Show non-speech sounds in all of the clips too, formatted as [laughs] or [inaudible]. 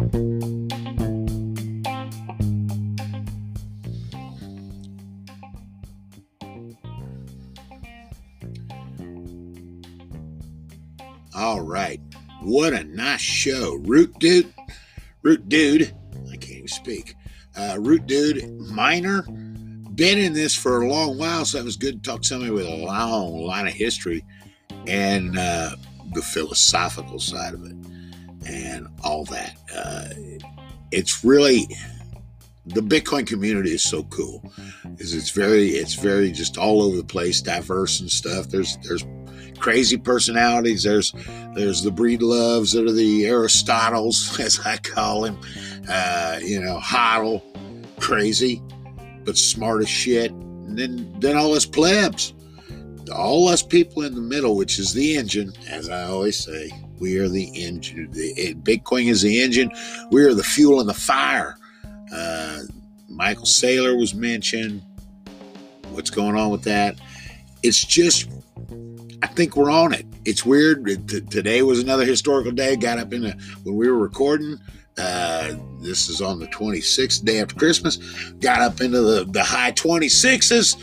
All right. What a nice show. Root Dude. Root Dude. I can't even speak. Uh, Root Dude, Miner. Been in this for a long while, so it was good to talk to somebody with a long line of history and uh, the philosophical side of it and all that. Uh, it's really the Bitcoin community is so cool. Is it's very it's very just all over the place, diverse and stuff. There's there's crazy personalities. There's there's the Breedloves that are the Aristotles, [laughs] as I call him. Uh, you know, hodl, crazy, but smart as shit. And then then all us plebs, all us people in the middle, which is the engine, as I always say. We are the engine. The, Bitcoin is the engine. We are the fuel and the fire. Uh, Michael Saylor was mentioned. What's going on with that? It's just I think we're on it. It's weird. T- today was another historical day. Got up in when we were recording. Uh, this is on the 26th day after Christmas. Got up into the, the high 26s.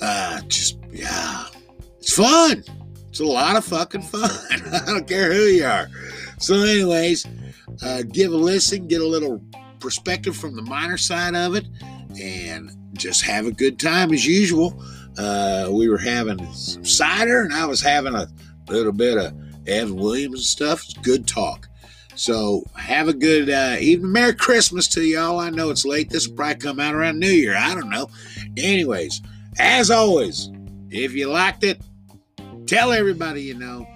Uh, just, yeah, it's fun. It's a lot of fucking fun. [laughs] I don't care who you are. So, anyways, uh, give a listen, get a little perspective from the miner side of it, and just have a good time as usual. Uh, we were having some cider, and I was having a little bit of Evan Williams and stuff. It's good talk. So have a good uh, evening. Merry Christmas to y'all. I know it's late. This will probably come out around New Year. I don't know. Anyways, as always, if you liked it, tell everybody you know.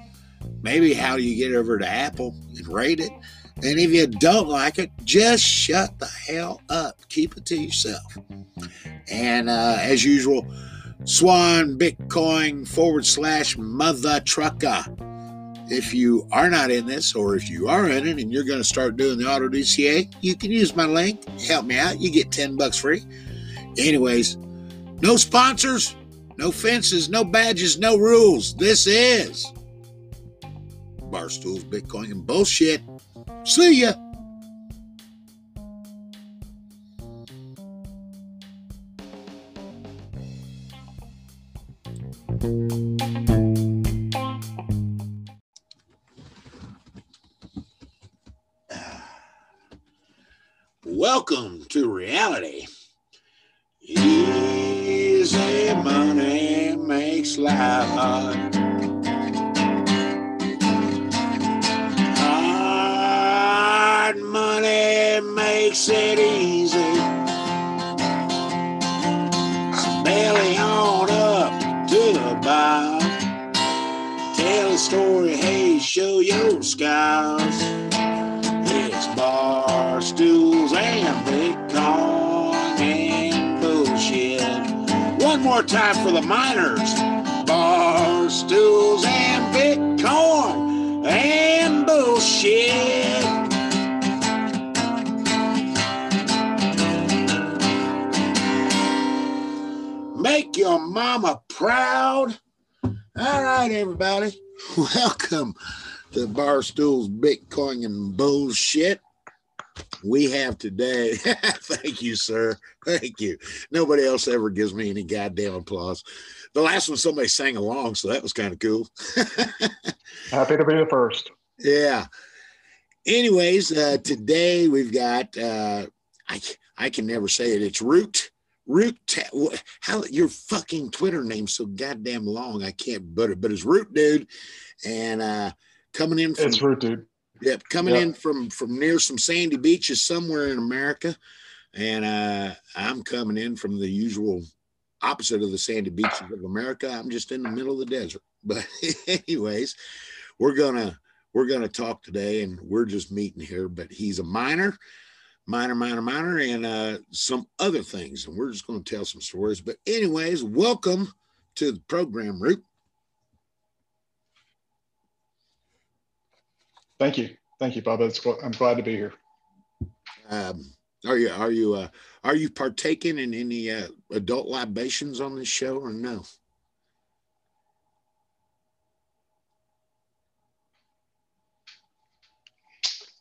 Maybe how you get over to Apple and rate it? And if you don't like it, just shut the hell up. Keep it to yourself. And uh, as usual, Swan Bitcoin forward slash mother trucker. If you are not in this, or if you are in it and you're going to start doing the auto DCA, you can use my link. Help me out. You get 10 bucks free. Anyways, no sponsors, no fences, no badges, no rules. This is Barstools, Bitcoin, and bullshit. See ya. Welcome to reality. Easy money makes life hard. Hard money makes it easy. Belly on up to the bar. Tell a story, hey, show your scars. It's bar stools and One more time for the miners. Bar stools and Bitcoin and bullshit. Make your mama proud. All right, everybody. [laughs] Welcome to Barstool's Bitcoin and Bullshit. We have today, [laughs] thank you, sir. Thank you. Nobody else ever gives me any goddamn applause. The last one, somebody sang along, so that was kind of cool. [laughs] Happy to be the first. Yeah. Anyways, uh, today we've got, uh, I, I can never say it. It's Root. Root, ta- how your fucking Twitter name's so goddamn long, I can't but it, but it's Root Dude, and uh, coming in from It's root, dude. Yep, coming Yep. in from from near some sandy beaches somewhere in America, and uh, I'm coming in from the usual opposite of the sandy beaches of America. I'm just in the middle of the desert. [laughs] But anyways, we're gonna we're gonna talk today, and we're just meeting here. But he's a miner, miner, miner, miner, and uh, some other things, and we're just gonna tell some stories. But anyways, welcome to the program, Root. Thank you. Thank you, Bob. It's, I'm glad to be here. Um, are you are you uh, are you partaking in any uh, adult libations on this show or no?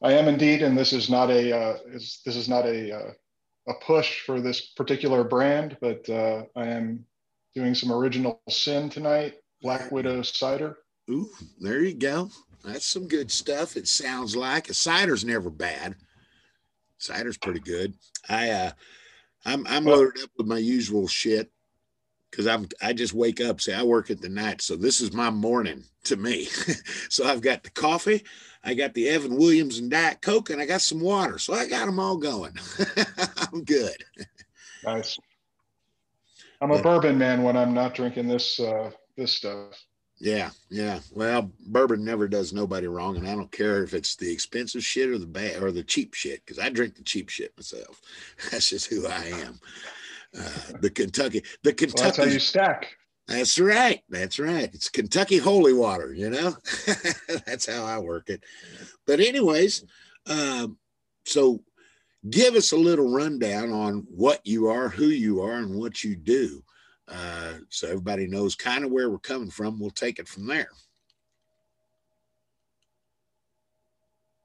I am indeed, and this is not a uh, is, this is not a uh, a push for this particular brand, but uh, I am doing some original sin tonight, Black Widow cider. Ooh, there you go. That's some good stuff. It sounds like a cider's never bad. Cider's pretty good. I uh, I'm I'm well, loaded up with my usual shit because I'm I just wake up. Say I work at the night, so this is my morning to me. [laughs] so I've got the coffee, I got the Evan Williams and Diet Coke, and I got some water. So I got them all going. [laughs] I'm good. Nice. I'm a bourbon man when I'm not drinking this uh, this stuff. Yeah, yeah. Well, bourbon never does nobody wrong, and I don't care if it's the expensive shit or the bad or the cheap shit because I drink the cheap shit myself. [laughs] That's just who I am. Uh, the Kentucky, the Kentucky. Well, that's how you stack. That's right. That's right. It's Kentucky holy water. You know, [laughs] that's how I work it. But anyways, um, so give us a little rundown on what you are, who you are, and what you do. Uh, so everybody knows kind of where we're coming from. We'll take it from there.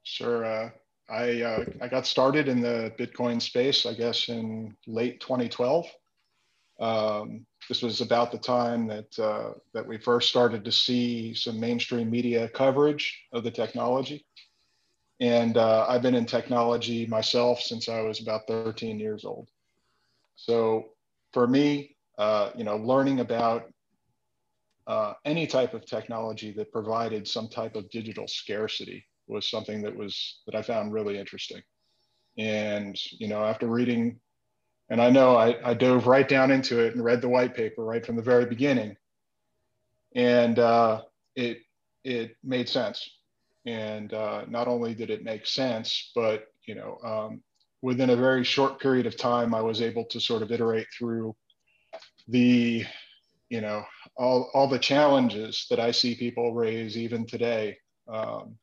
Sure. Uh, I uh, I got started in the Bitcoin space, I guess, in late 2012. Um, this was about the time that uh, that we first started to see some mainstream media coverage of the technology. And uh, I've been in technology myself since I was about 13 years old. So for me, uh, you know, learning about uh, any type of technology that provided some type of digital scarcity was something that was that I found really interesting. And you know, after reading, and I know I, I dove right down into it and read the white paper right from the very beginning, and uh, it it made sense. And uh, not only did it make sense, but you know, um, within a very short period of time, I was able to sort of iterate through the you know all, all the challenges that i see people raise even today um,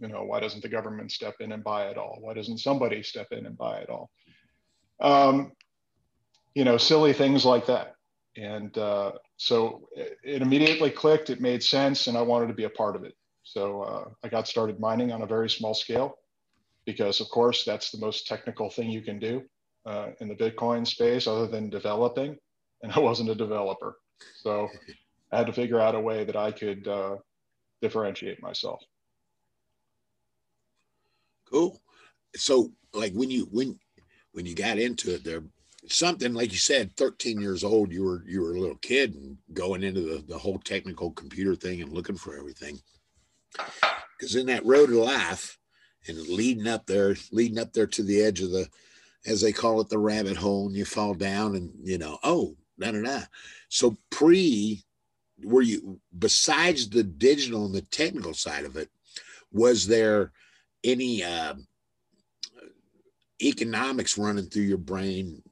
you know why doesn't the government step in and buy it all? Why doesn't somebody step in and buy it all? Um, you know silly things like that. And uh, so it immediately clicked it made sense and i wanted to be a part of it. So uh, i got started mining on a very small scale because of course that's the most technical thing you can do uh, in the bitcoin space other than developing and I wasn't a developer. So I had to figure out a way that I could uh, differentiate myself. Cool. So like when you when when you got into it there something like you said 13 years old you were you were a little kid and going into the, the whole technical computer thing and looking for everything because in that road of life and leading up there leading up there to the edge of the as they call it the rabbit hole and you fall down and you know oh da da da. So pre, were you besides the digital and the technical side of it, was there any uh, economics running through your brain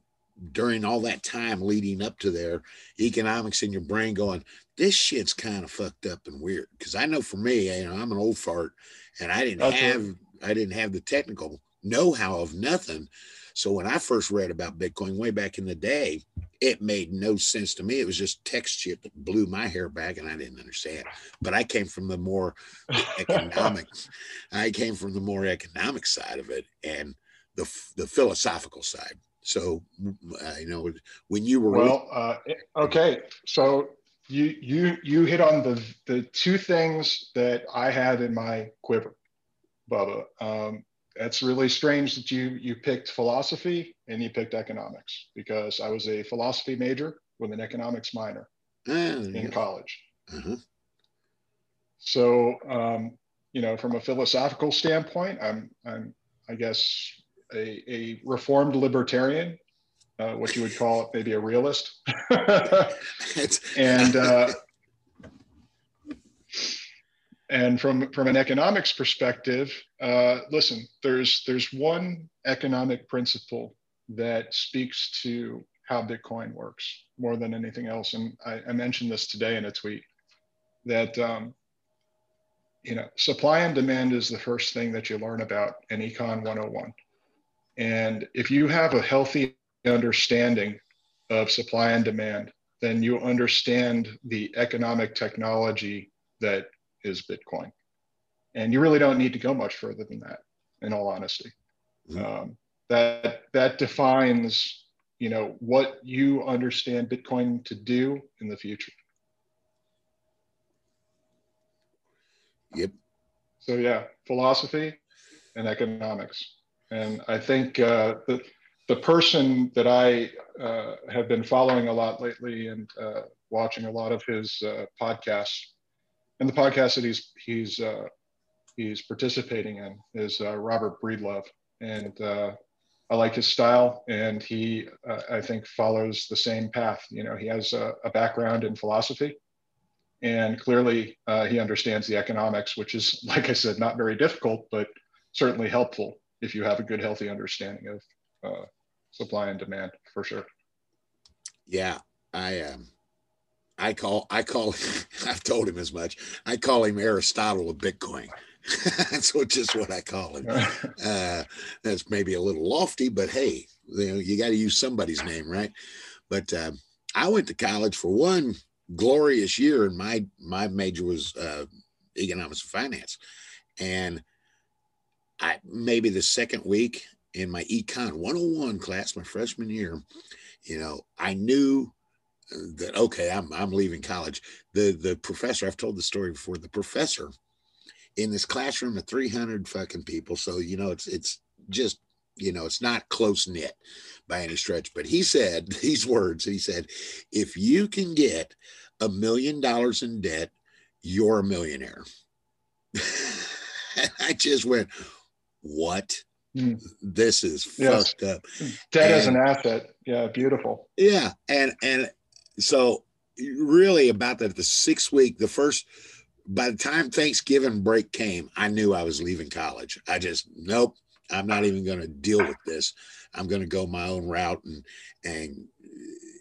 during all that time leading up to there? Economics in your brain going, this shit's kind of fucked up and weird. Because I know for me, you know, I'm an old fart, and I didn't okay. have I didn't have the technical know-how of nothing. So when I first read about Bitcoin way back in the day, it made no sense to me. It was just text shit that blew my hair back and I didn't understand. But I came from the more economics. [laughs] I came from the more economic side of it and the, the philosophical side. So, uh, you know, when you were well, uh, okay. So you you you hit on the the two things that I had in my quiver, Bubba. Um, that's really strange that you you picked philosophy and you picked economics because I was a philosophy major with an economics minor mm, in college. Mm-hmm. So um, you know, from a philosophical standpoint, I'm I'm I guess a, a reformed libertarian, uh, what you would call it, maybe a realist, [laughs] [laughs] and. Uh, and from, from an economics perspective, uh, listen, there's, there's one economic principle that speaks to how Bitcoin works more than anything else. And I, I mentioned this today in a tweet that, um, you know, supply and demand is the first thing that you learn about in Econ 101. And if you have a healthy understanding of supply and demand, then you understand the economic technology that is Bitcoin. And you really don't need to go much further than that. in all honesty. Mm-hmm. Um, that that defines you know what you understand Bitcoin to do in the future. Yep. So yeah, philosophy and economics, and I think uh, the the person that I uh, have been following a lot lately and uh, watching a lot of his uh, podcasts, and the podcast that he's he's uh, he's participating in is uh, Robert Breedlove, and uh, I like his style, and he I think follows the same path. You know, he has a, a background in philosophy, and clearly he understands the economics, which is, [laughs] like I said, not very difficult, but certainly helpful if you have a good, healthy understanding of supply and demand for sure. Yeah, I um, I call I call [laughs] I've told him as much. I call him Aristotle of Bitcoin. [laughs] that's what just what I call him. Uh, that's maybe a little lofty, but hey, you know you got to use somebody's name, right? But uh, I went to college for one glorious year, and my my major was uh, economics and finance, and I maybe the second week in my econ 101 class my freshman year you know i knew that okay i'm, I'm leaving college the the professor i've told the story before the professor in this classroom of 300 fucking people so you know it's it's just you know it's not close knit by any stretch but he said [laughs] these words he said if you can get a million dollars in debt you're a millionaire [laughs] i just went what Mm. This is yes. fucked up. Debt as an asset. Yeah, beautiful. Yeah, and and so really about that the six week, the first by the time Thanksgiving break came, I knew I was leaving college. I just nope, I'm not even going to deal with this. I'm going to go my own route and and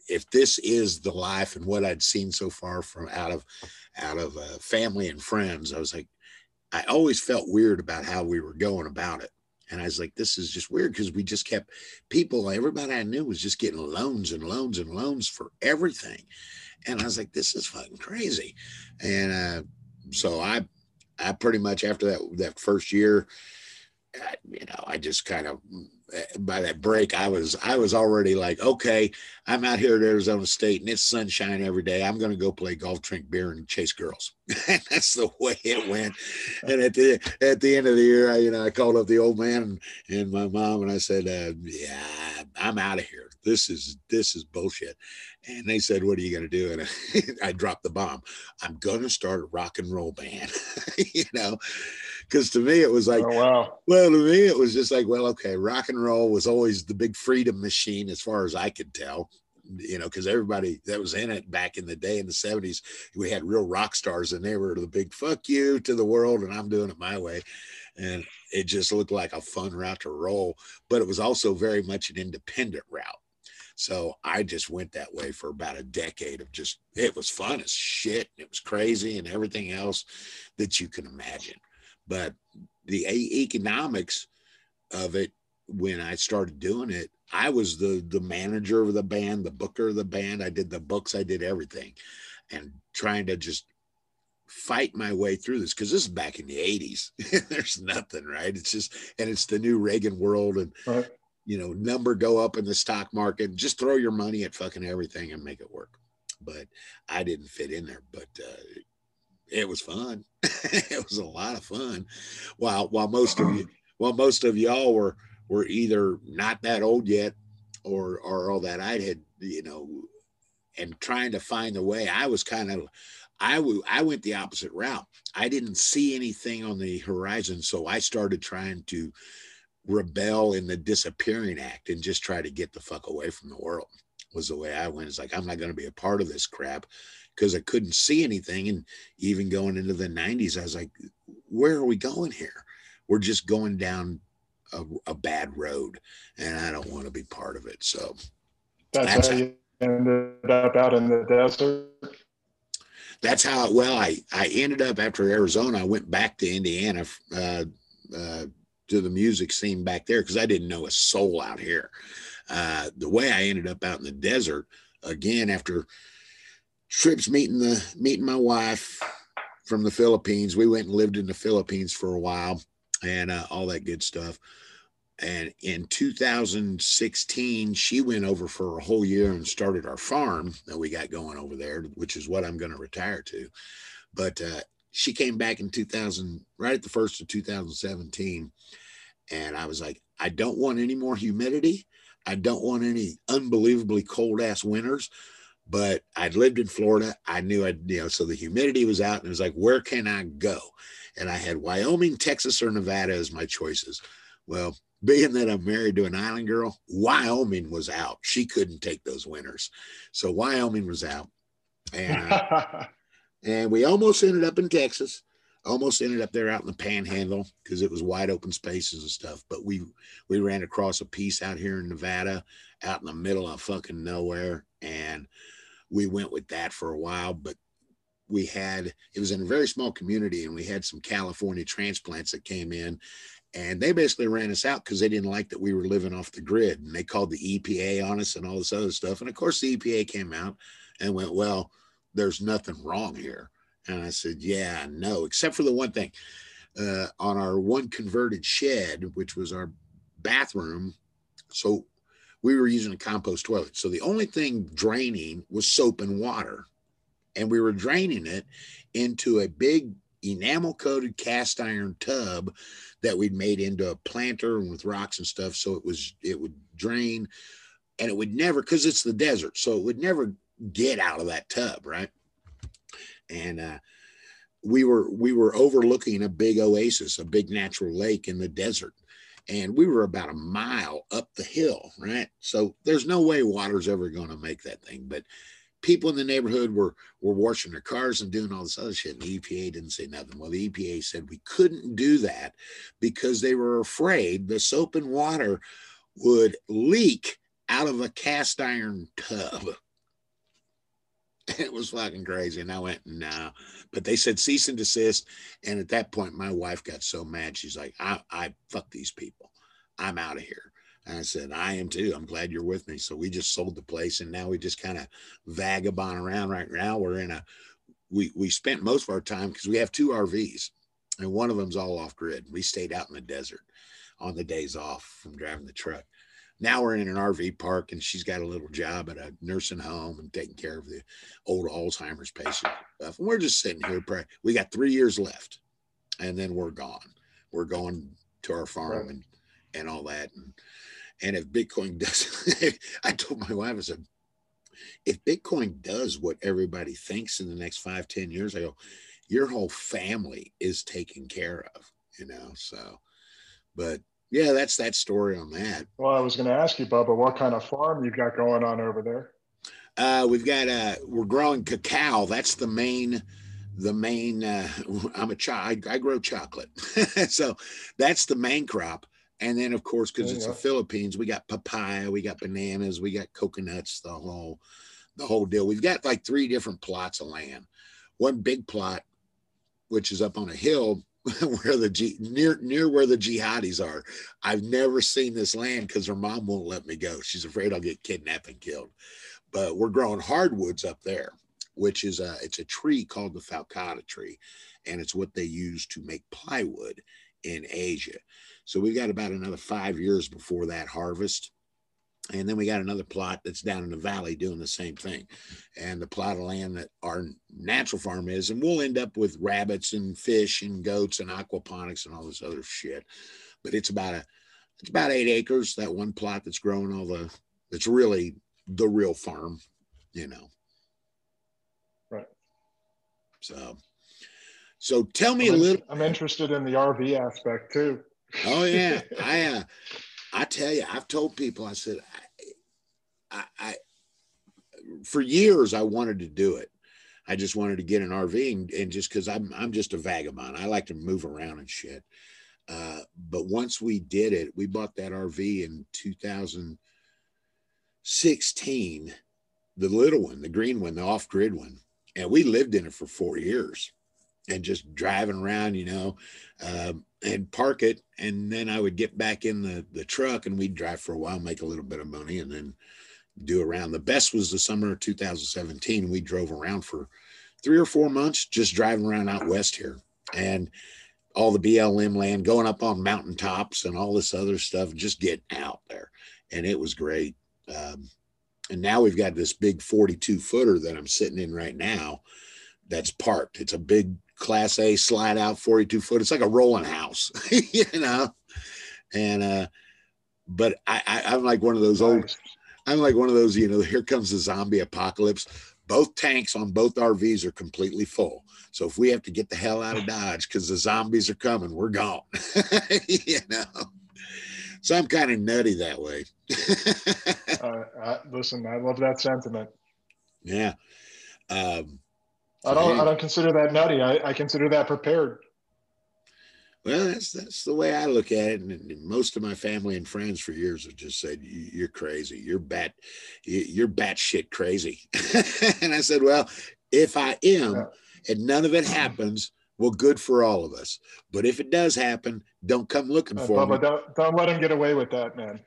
if this is the life and what I'd seen so far from out of out of uh, family and friends, I was like, I always felt weird about how we were going about it. And I was like, this is just weird because we just kept people, everybody I knew was just getting loans and loans and loans for everything. And I was like, this is fucking crazy. And uh, so I, I pretty much after that, that first year, I, you know, I just kind of by that break, I was I was already like, okay, I'm out here at Arizona State and it's sunshine every day. I'm going to go play golf, drink beer, and chase girls. [laughs] that's the way it went. And at the at the end of the year, I you know I called up the old man and, and my mom and I said, uh, yeah, I'm out of here. This is this is bullshit. And they said, what are you going to do? And I, [laughs] I dropped the bomb. I'm going to start a rock and roll band. [laughs] you know because to me it was like, oh, wow. Well, to me it was just like, well, okay, rock and roll was always the big freedom machine as far as I could tell. You know, because everybody that was in it back in the day in the 70s, we had real rock stars and they were the big fuck you to the world, and I'm doing it my way. And it just looked like a fun route to roll, but it was also very much an independent route. So I just went that way for about a decade of just, it was fun as shit. It was crazy and everything else that you can imagine. But the economics of it, when I started doing it, I was the the manager of the band, the booker of the band. I did the books, I did everything, and trying to just fight my way through this because this is back in the 80s. [laughs] There's nothing, right? It's just and it's the new Reagan world and right. You know, number go up in the stock market. Just throw your money at fucking everything and make it work. But I didn't fit in there. But uh, it was fun. [laughs] it was a lot of fun. While while most of you while most of y'all were were either not that old yet or or all that I had, you know, and trying to find a way. I was kind of I, w- I went the opposite route. I didn't see anything on the horizon, so I started trying to rebel in the disappearing act and just try to get the fuck away from the world was the way I went. It's like I'm not going to be a part of this crap because I couldn't see anything. And even going into the 90s, I was like, where are we going here? We're just going down a, a bad road, and I don't want to be part of it. So that's, that's how, how you ended up out in the desert. That's how. Well, I I ended up after Arizona. I went back to Indiana uh, uh, to the music scene back there because I didn't know a soul out here. Uh, the way I ended up out in the desert again after trips meeting the meeting my wife from the Philippines. We went and lived in the Philippines for a while. and uh, all that good stuff. And in 2016, she went over for a whole year and started our farm that we got going over there, which is what I'm going to retire to. But uh, she came back in 2000, right at the first of 2017. And I was like, I don't want any more humidity. I don't want any unbelievably cold ass winters. But I'd lived in Florida. I knew I'd, you know, so the humidity was out and it was like, where can I go? And I had Wyoming, Texas, or Nevada as my choices. Well, being that I'm married to an island girl, Wyoming was out. She couldn't take those winters. So Wyoming was out. And, uh, [laughs] and we almost ended up in Texas almost ended up there out in the panhandle because it was wide open spaces and stuff. But we we ran across a piece out here in Nevada, out in the middle of fucking nowhere, and we went with that for a while. But we had it was in a very small community, and we had some California transplants that came in. And they basically ran us out because they didn't like that we were living off the grid. And they called the EPA on us and all this other stuff. And of course, the EPA came out and went, Well, there's nothing wrong here and I said, Yeah, no, except for the one thing. Uh, on our one converted shed, which was our bathroom. So we were using a compost toilet. So the only thing draining was soap and water. And we were draining it into a big enamel coated cast iron tub that we'd made into a planter with rocks and stuff. So it was, it would drain and it would never, because it's the desert. So it would never get out of that tub, right? and uh, we were we were overlooking a big oasis, a big natural lake in the desert, and we were about a mile up the hill, right? So there's no way water's ever going to make that thing, but people in the neighborhood were were washing their cars and doing all this other shit and the EPA didn't say nothing. Well, the EPA said we couldn't do that because they were afraid the soap and water would leak out of a cast iron tub. [laughs] it was fucking crazy. And I went, no. But they said cease and desist. And at that point, my wife got so mad. She's like, I, I fuck these people. I'm out of here. And I said, I am too. I'm glad you're with me. So we just sold the place and now we just kind of vagabond around right now. We're in a, we, we spent most of our time because we have two RVs and one of them's all off grid. We stayed out in the desert on the days off from driving the truck now we're in an RV park and she's got a little job at a nursing home and taking care of the old Alzheimer's patients. And we're just sitting here. Praying. We got three years left and then we're gone. We're going to our farm right. and, and all that. And, and if Bitcoin [laughs] does, I told my wife, I said, if Bitcoin does what everybody thinks in the next five, ten years, I go, your whole family is taken care of, you know? So, but yeah, that's that story on that. Well, I was going to ask you, Bubba, what kind of farm you've got going on over there? Uh, we've got uh, we're growing cacao. That's the main, the main. Uh, I'm a child. I, I grow chocolate, [laughs] so that's the main crop. And then, of course, because it's go. the Philippines, we got papaya, we got bananas, we got coconuts, the whole, the whole deal. We've got like three different plots of land. One big plot, which is up on a hill, [laughs] where the G, near near where the jihadis are. I've never seen this land because her mom won't let me go. She's afraid I'll get kidnapped and killed. But we're growing hardwoods up there, which is a it's a tree called the falcata tree, and it's what they use to make plywood in Asia. So we've got about another five years before that harvest. And then we got another plot that's down in the valley doing the same thing. And the plot of land that our natural farm is, and we'll end up with rabbits and fish and goats and aquaponics and all this other shit. But it's about a it's about eight acres, that one plot that's growing all the it's really the real farm, you know. Right. So so tell me I'm a little I'm interested in the RV aspect too. Oh yeah. [laughs] I uh I tell you, I've told people, I said, I, I, for years I wanted to do it. I just wanted to get an RV and, and just because I'm I'm just a vagabond. I like to move around and shit. Uh, but once we did it, we bought that RV in 2016, the little one, the green one, the off-grid one, and we lived in it for four years and just driving around, you know, um, and park it. And then I would get back in the, the truck and we'd drive for a while, make a little bit of money, and then do around. The best was the summer of 2017. We drove around for three or four months just driving around out west here. And all the BLM land, going up on mountaintops and all this other stuff, just getting out there. And it was great. Um, and now we've got this big 42 footer that I'm sitting in right now that's parked. It's a big class A slide out 42 foot. It's like a rolling house, [laughs] you know? And, uh, but I, I, am like one of those old, I'm like one of those, you know, here comes the zombie apocalypse. Both tanks on both RVs are completely full. So if we have to get the hell out of Dodge because the zombies are coming, we're gone. [laughs] you know. So I'm kind of nutty that way. [laughs] uh, I, listen, I love that sentiment. Yeah. Um, I don't. I don't consider that nutty. I, I consider that prepared. Well, that's that's the way I look at it, and, most of my family and friends for years have just said, "You're crazy. You're bat, you're batshit crazy." [laughs] and I said, "Well, if I am, yeah. and none of it happens, well, good for all of us. But if it does happen, don't come looking uh, for Bubba, me. Don't don't let them get away with that, man.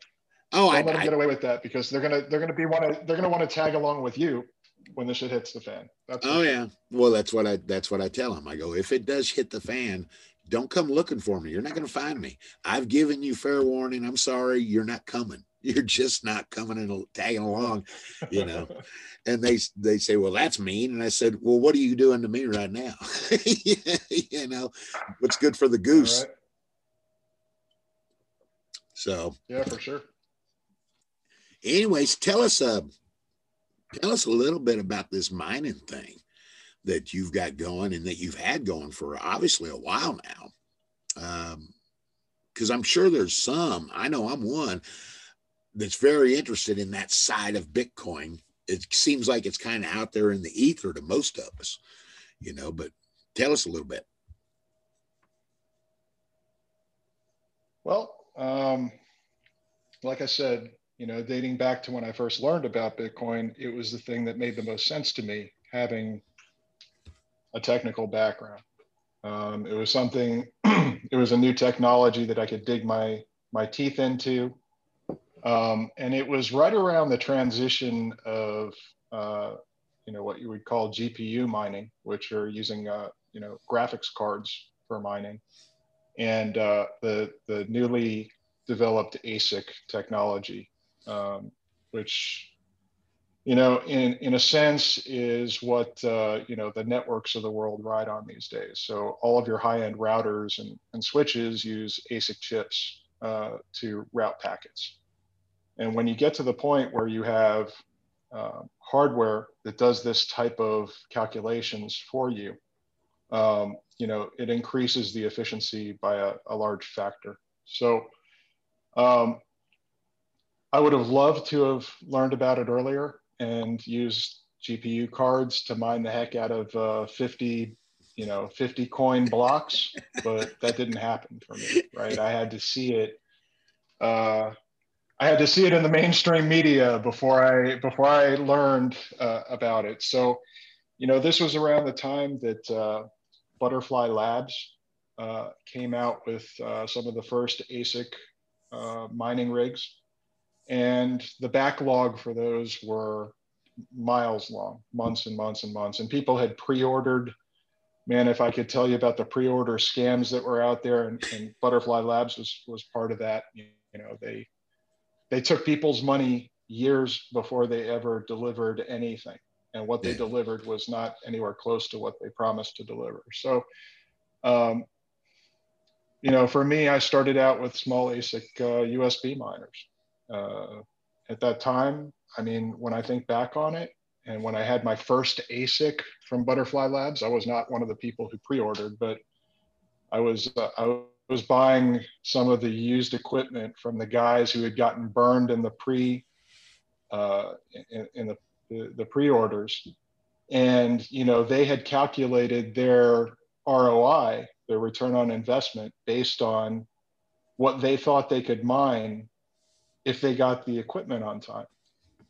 Oh, don't I let them I, get away with that because they're gonna they're gonna be want to they're gonna want to tag along with you when the shit hits the fan. That's oh yeah. Well, that's what I that's what I tell them. I go, if it does hit the fan, don't come looking for me. You're not going to find me. I've given you fair warning. I'm sorry, you're not coming. [laughs] You're just not coming and tagging along, you know. [laughs] and they they say, "Well, that's mean." And I said, "Well, what are you doing to me right now? [laughs] you know, what's good for the goose." Right. So yeah, for sure. Anyways, tell us uh tell us a little bit about this mining thing that you've got going and that you've had going for obviously a while now. Because um, I'm sure there's some, I know I'm one that's very interested in that side of Bitcoin. It seems like it's kind of out there in the ether to most of us, you know, but tell us a little bit. Well, um, like I said, you know, dating back to when I first learned about Bitcoin, it was the thing that made the most sense to me, having a technical background. Um, it was something, [clears throat] it was a new technology that I could dig my, my teeth into. Um, and it was right around the transition of, uh, you know, what you would call GPU mining, which are using, uh, you know, graphics cards for mining, and uh, the the newly developed ASIC technology, um, which you know, in, in a sense, is what, uh, you know, the networks of the world ride on these days. So all of your high-end routers and, and switches use ASIC chips uh, to route packets. And when you get to the point where you have uh, hardware that does this type of calculations for you, um, you know, it increases the efficiency by a, a large factor. So um, I would have loved to have learned about it earlier and used GPU cards to mine the heck out of uh, 50, you know, 50 coin blocks, but that didn't happen for me, right? I had to see it. Uh, I had to see it in the mainstream media before I before I learned uh, about it. So, you know, this was around the time that uh, Butterfly Labs uh, came out with uh, some of the first ASIC mining rigs and the backlog for those were miles long, months and months and months. And people had pre-ordered. Man, if I could tell you about the pre-order scams that were out there, and, and Butterfly Labs was was part of that. You, you know, they they took people's money years before they ever delivered anything, and what they delivered was not anywhere close to what they promised to deliver. So, um, you know, for me, I started out with small ASIC uh, USB miners uh, at that time, I mean, when I think back on it, and when I had my first ASIC from Butterfly Labs, I was not one of the people who pre-ordered, but I was uh, I was buying some of the used equipment from the guys who had gotten burned in the pre uh, in, in the, the, the pre-orders, and you know they had calculated their ROI, their return on investment, based on what they thought they could mine if they got the equipment on time.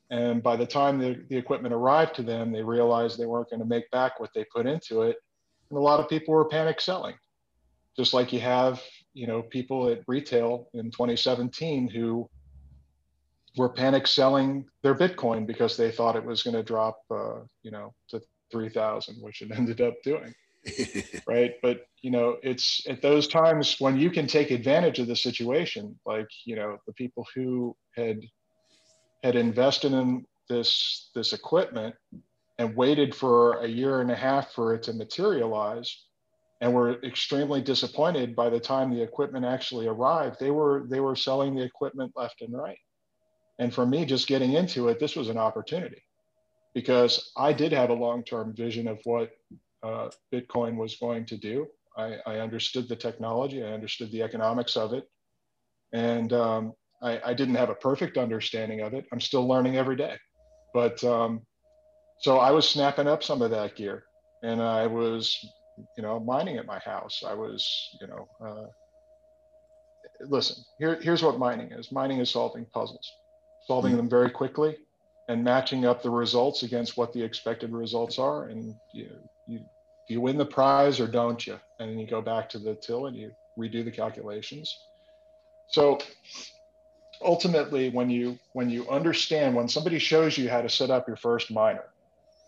And by the time the, the equipment arrived to them, they realized they weren't going to make back what they put into it. And a lot of people were panic selling, just like you have, you know, people at retail in 2017 who were panic selling their Bitcoin because they thought it was going to drop, uh, you know, to 3,000, which it [laughs] ended up doing. [laughs] right? But you know, it's at those times when you can take advantage of the situation, like you know, the people who had had invested in this this equipment and waited for a year and a half for it to materialize and were extremely disappointed by the time the equipment actually arrived they were they were selling the equipment left and right and for me just getting into it this was an opportunity because i did have a long-term vision of what uh, bitcoin was going to do I, I, understood the technology i understood the economics of it and um, I, I, didn't have a perfect understanding of it i'm still learning every day but um, so i was snapping up some of that gear and i was you know, mining at my house. I was, you know, uh, listen, here, here's what mining is. Mining is solving puzzles, solving them very quickly and matching up the results against what the expected results are. And you, you, you win the prize or don't you? And then you go back to the till and you redo the calculations. So ultimately, when you, when you understand, when somebody shows you how to set up your first miner,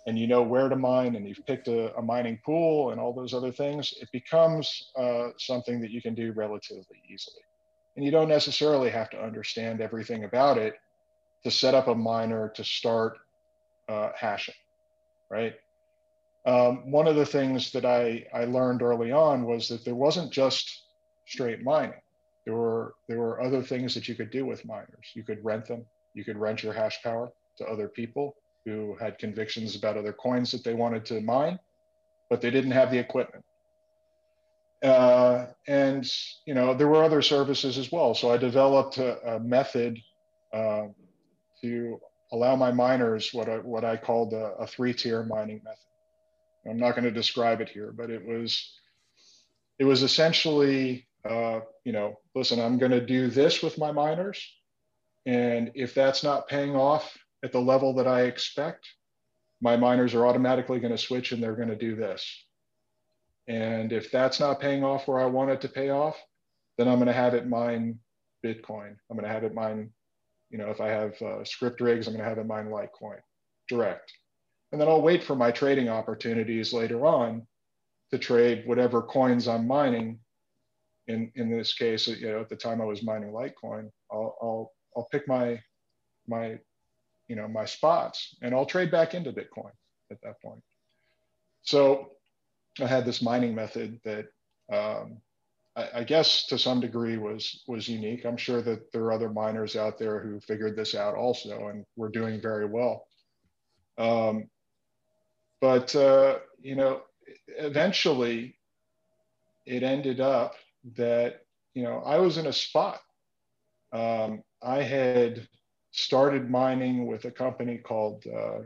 and you know where to mine and you've picked a, a mining pool and all those other things, it becomes uh, something that you can do relatively easily. And you don't necessarily have to understand everything about it to set up a miner to start uh, hashing, right? Um, one of the things that I, I learned early on was that there wasn't just straight mining. There were, there were other things that you could do with miners. You could rent them. You could rent your hash power to other people who had convictions about other coins that they wanted to mine, but they didn't have the equipment. Uh, and you know there were other services as well. So I developed a, a method uh, to allow my miners what I, what I called a, a three-tier mining method. I'm not going to describe it here, but it was it was essentially uh, you know listen, I'm going to do this with my miners, and if that's not paying off at the level that I expect, my miners are automatically going to switch and they're going to do this. And if that's not paying off where I want it to pay off, then I'm going to have it mine Bitcoin. I'm going to have it mine, you know, if I have uh, Scrypt rigs, I'm going to have it mine Litecoin direct. And then I'll wait for my trading opportunities later on to trade whatever coins I'm mining. In, in this case, you know, at the time I was mining Litecoin, I'll, I'll, I'll pick my, my you know, my spots and I'll trade back into Bitcoin at that point. So I had this mining method that um, I, I, guess to some degree was was unique. I'm sure that there are other miners out there who figured this out also and were doing very well. Um, but uh, you know, eventually, it ended up that you know I was in a spot. Um, I had started mining with a company called uh,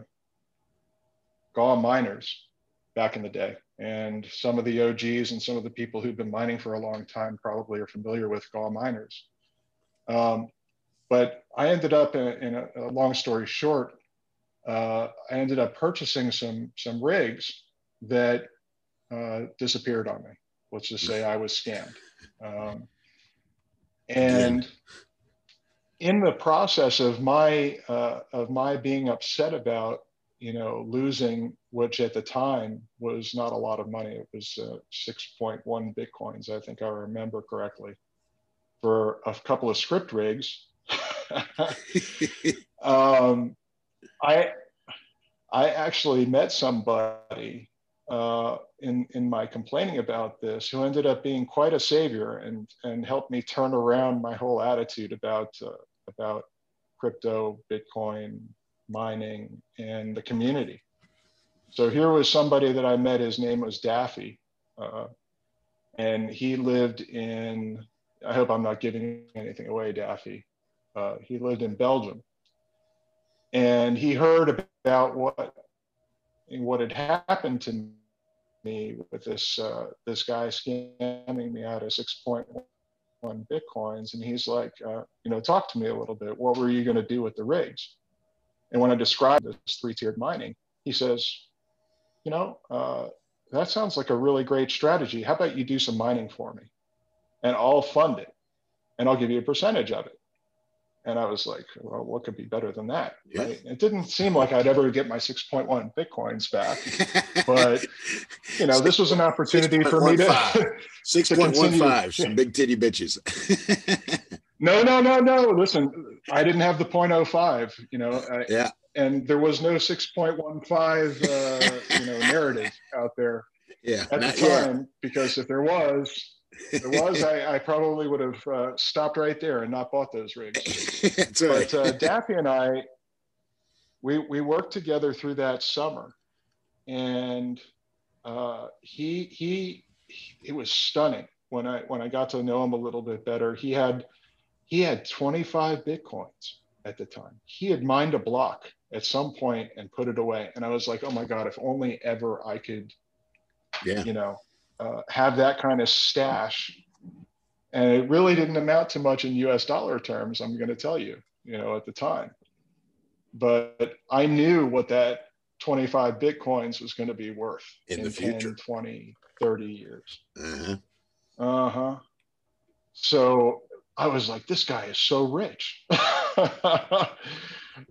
GAW Miners back in the day. And some of the OGs and some of the people who've been mining for a long time probably are familiar with GAW Miners. Um, but I ended up in, in a, a, long story short, uh, I ended up purchasing some some rigs that uh, disappeared on me. Let's just say I was scammed. Um, and in the process of my uh, of my being upset about you know losing which at the time was not a lot of money it was uh, 6.1 bitcoins i think i remember correctly for a couple of Scrypt rigs [laughs] um, i i actually met somebody uh, in in my complaining about this who ended up being quite a savior and and helped me turn around my whole attitude about uh, about crypto, Bitcoin, mining, and the community. So here was somebody that I met. His name was Daffy, uh, and he lived in. I hope I'm not giving anything away, Daffy. Uh, he lived in Belgium, and he heard about what what had happened to me with this uh, this guy scamming me out of 6.1 on bitcoins. And he's like uh, you know talk to me a little bit. What were you going to do with the rigs? And when i described this three-tiered mining he says you know uh, that sounds like a really great strategy. How about you do some mining for me? And i'll fund it and i'll give you a percentage of it And I was like, well, what could be better than that? Yeah. Right? It didn't seem like I'd ever get my 6.1 Bitcoins back, [laughs] but you know, this was an opportunity for me to 6.15, [laughs] some big titty bitches. [laughs] no, no, no, no. Listen, I didn't have the 0.05, you know, I, yeah. and there was no 6.15, uh, you know, narrative out there yeah, at the time, because if there was, there was, I, I, probably would have uh, stopped right there and not bought those rigs. That's right. But uh, Daffy and I, we we worked together through that summer, and uh, he he it was stunning when I when I got to know him a little bit better. He had he had 25 bitcoins at the time. He had mined a block at some point and put it away, and I was like, oh my god, if only ever I could, yeah, you know, uh, have that kind of stash. And it really didn't amount to much in US dollar terms, I'm going to tell you, you know, at the time. But I knew what that 25 Bitcoins was going to be worth in, in the future 10, 20, 30 years. Uh-huh. Uh-huh. So I was like, this guy is so rich. [laughs]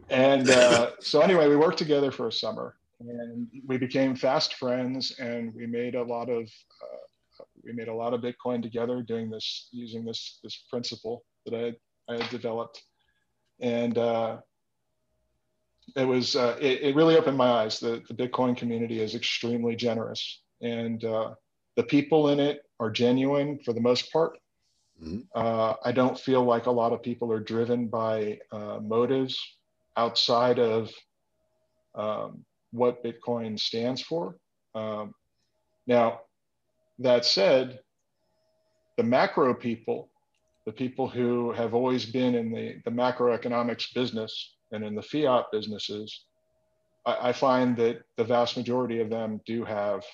and uh, so anyway, we worked together for a summer and we became fast friends and we made a lot of uh, we made a lot of bitcoin together doing this using this this principle that i had, I had developed. And uh, it was uh, it, it, really opened my eyes. The, the bitcoin community is extremely generous. And uh, the people in it are genuine for the most part. Mm-hmm. Uh, i don't feel like a lot of people are driven by uh, motives outside of um, what Bitcoin stands for. Um, now, that said, the macro people, the people who have always been in the, the macroeconomics business and in the fiat businesses, I, I find that the vast majority of them do have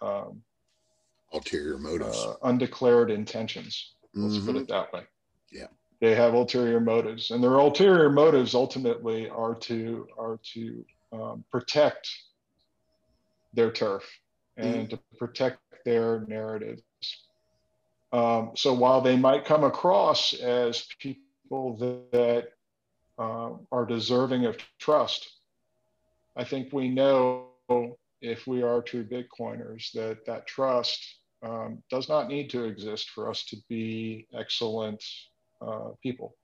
um, ulterior motives, uh, undeclared intentions. Let's mm-hmm. put it that way. Yeah, they have ulterior motives, and their ulterior motives ultimately are to are to um, protect their turf and mm to protect their narratives. Um, so while they might come across as people that, uh, are deserving of trust, I think we know if we are true Bitcoiners that that trust um, does not need to exist for us to be excellent uh, people.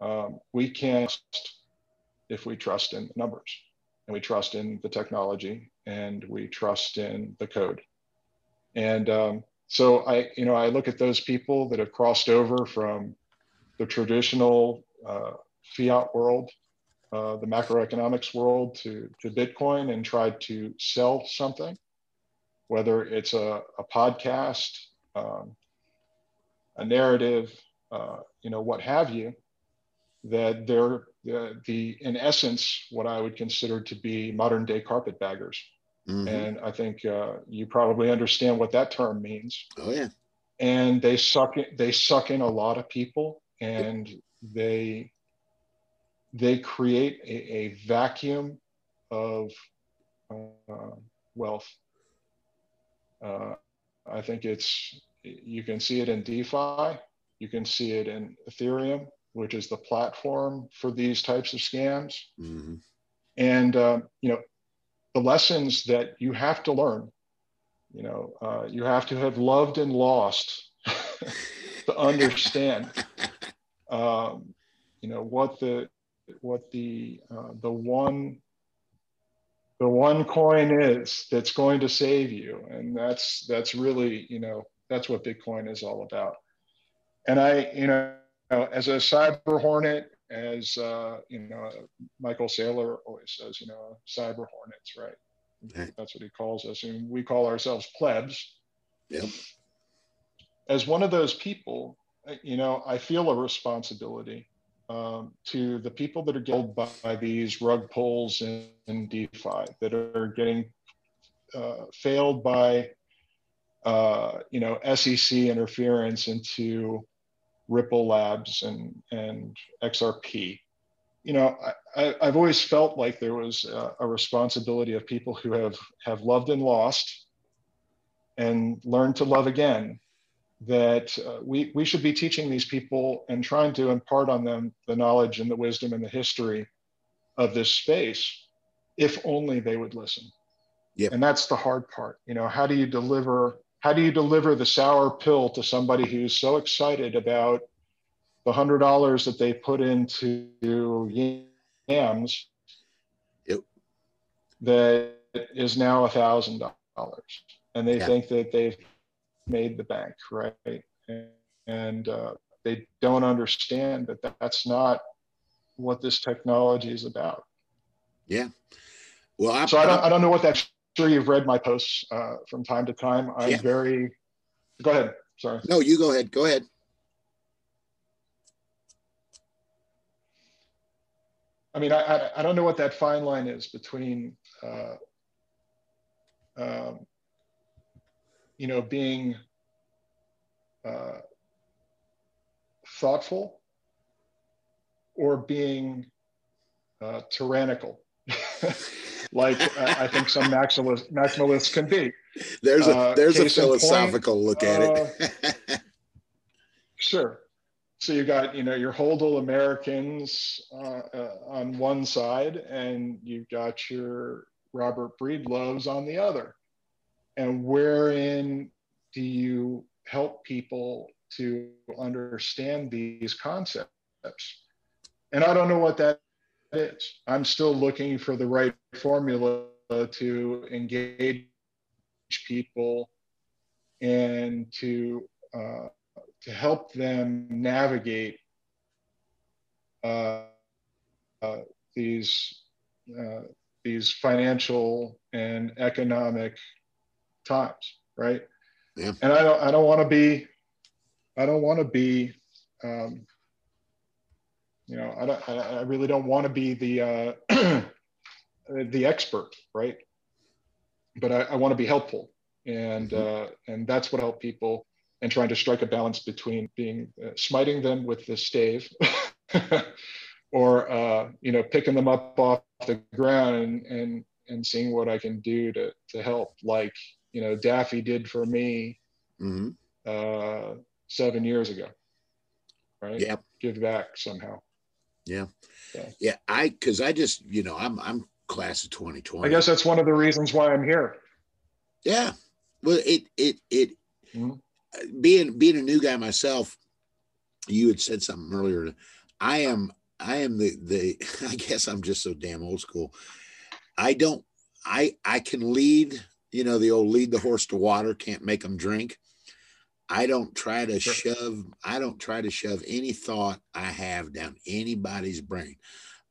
Um, we can if we trust in the numbers and we trust in the technology and we trust in the code. And um, so I, you know, I look at those people that have crossed over from the traditional uh, fiat world, uh, the macroeconomics world to, to Bitcoin and tried to sell something, whether it's a, a podcast, um, a narrative, uh, you know, what have you, that they're the, the in essence what I would consider to be modern day carpetbaggers. Mm-hmm. And I think uh, you probably understand what that term means. Oh yeah. And they suck in, they suck in a lot of people, and they they create a, a vacuum of uh, wealth. Uh, I think it's you can see it in DeFi, you can see it in Ethereum, which is the platform for these types of scams. Mm-hmm. And, uh, you know, the lessons that you have to learn, you know, uh, you have to have loved and lost [laughs] to understand, [laughs] um, you know, what the, what the, uh, the one, the one coin is that's going to save you. And that's, that's really, you know, that's what Bitcoin is all about. And I, you know, know, as a cyber hornet, as uh, you know, Michael Saylor always says, you know, cyber hornets, right? That's what he calls us, and we call ourselves plebs. Yep. As one of those people, you know, I feel a responsibility um, to the people that are killed by, by these rug pulls in, in DeFi that are getting uh, failed by, uh, you know, SEC interference into Ripple Labs and, and XRP. You know, I, have always felt like there was a, a, responsibility of people who have, have loved and lost and learned to love again that uh, we, we should be teaching these people and trying to impart on them the knowledge and the wisdom and the history of this space if only they would listen Yep. and that's the hard part you know how do you deliver how do you deliver the sour pill to somebody who's so excited about the hundred dollars that they put into yams Yep. that is now a thousand dollars and they Yeah. think that they've made the bank right and, and uh, they don't understand that that's not what this technology is about Yeah. Well, I, so I don't, I don't know what that. Sure, you've read my posts uh, from time to time. I'm Yeah. very. Go ahead. Sorry. no, you go ahead. Go ahead. I mean, I, I, I don't know what that fine line is between, uh, um, you know, being uh, thoughtful or being uh, tyrannical, [laughs] like I, I think some maximalists, maximalists can be. There's a Uh, there's a in point, philosophical look at it. [laughs] Sure. So you got, you know, your Hodl Americans uh, uh, on one side, and you've got your Robert Breedloves on the other. And wherein do you help people to understand these concepts? And I don't know what that is. I'm still looking for the right formula to engage people and to uh, to help them navigate uh, uh, these uh, these financial and economic times, right? Yeah. And I don't I don't want to be I don't want to be um, you know I don't I, really don't want to be the uh, [clears throat] the expert, right? But I, I want to be helpful, and Mhm. uh, and that's what help people and trying to strike a balance between being uh, smiting them with the stave [laughs] or uh, you know picking them up off the ground and, and and seeing what I can do to to help like you know Daffy did for me hmm uh, seven years ago right Yeah. give back somehow Yeah. Yeah. Yeah. I because I just you know I'm I'm class of 2020. I guess that's one of the reasons why I'm here Yeah. Well, it it it Mhm. being being a new guy myself, you had said something earlier. I am I am the the [laughs] I guess I'm just so damn old school. I don't I I can lead, you know, the old lead the horse to water, can't make them drink. I don't try to shove I don't try to shove any thought I have down anybody's brain.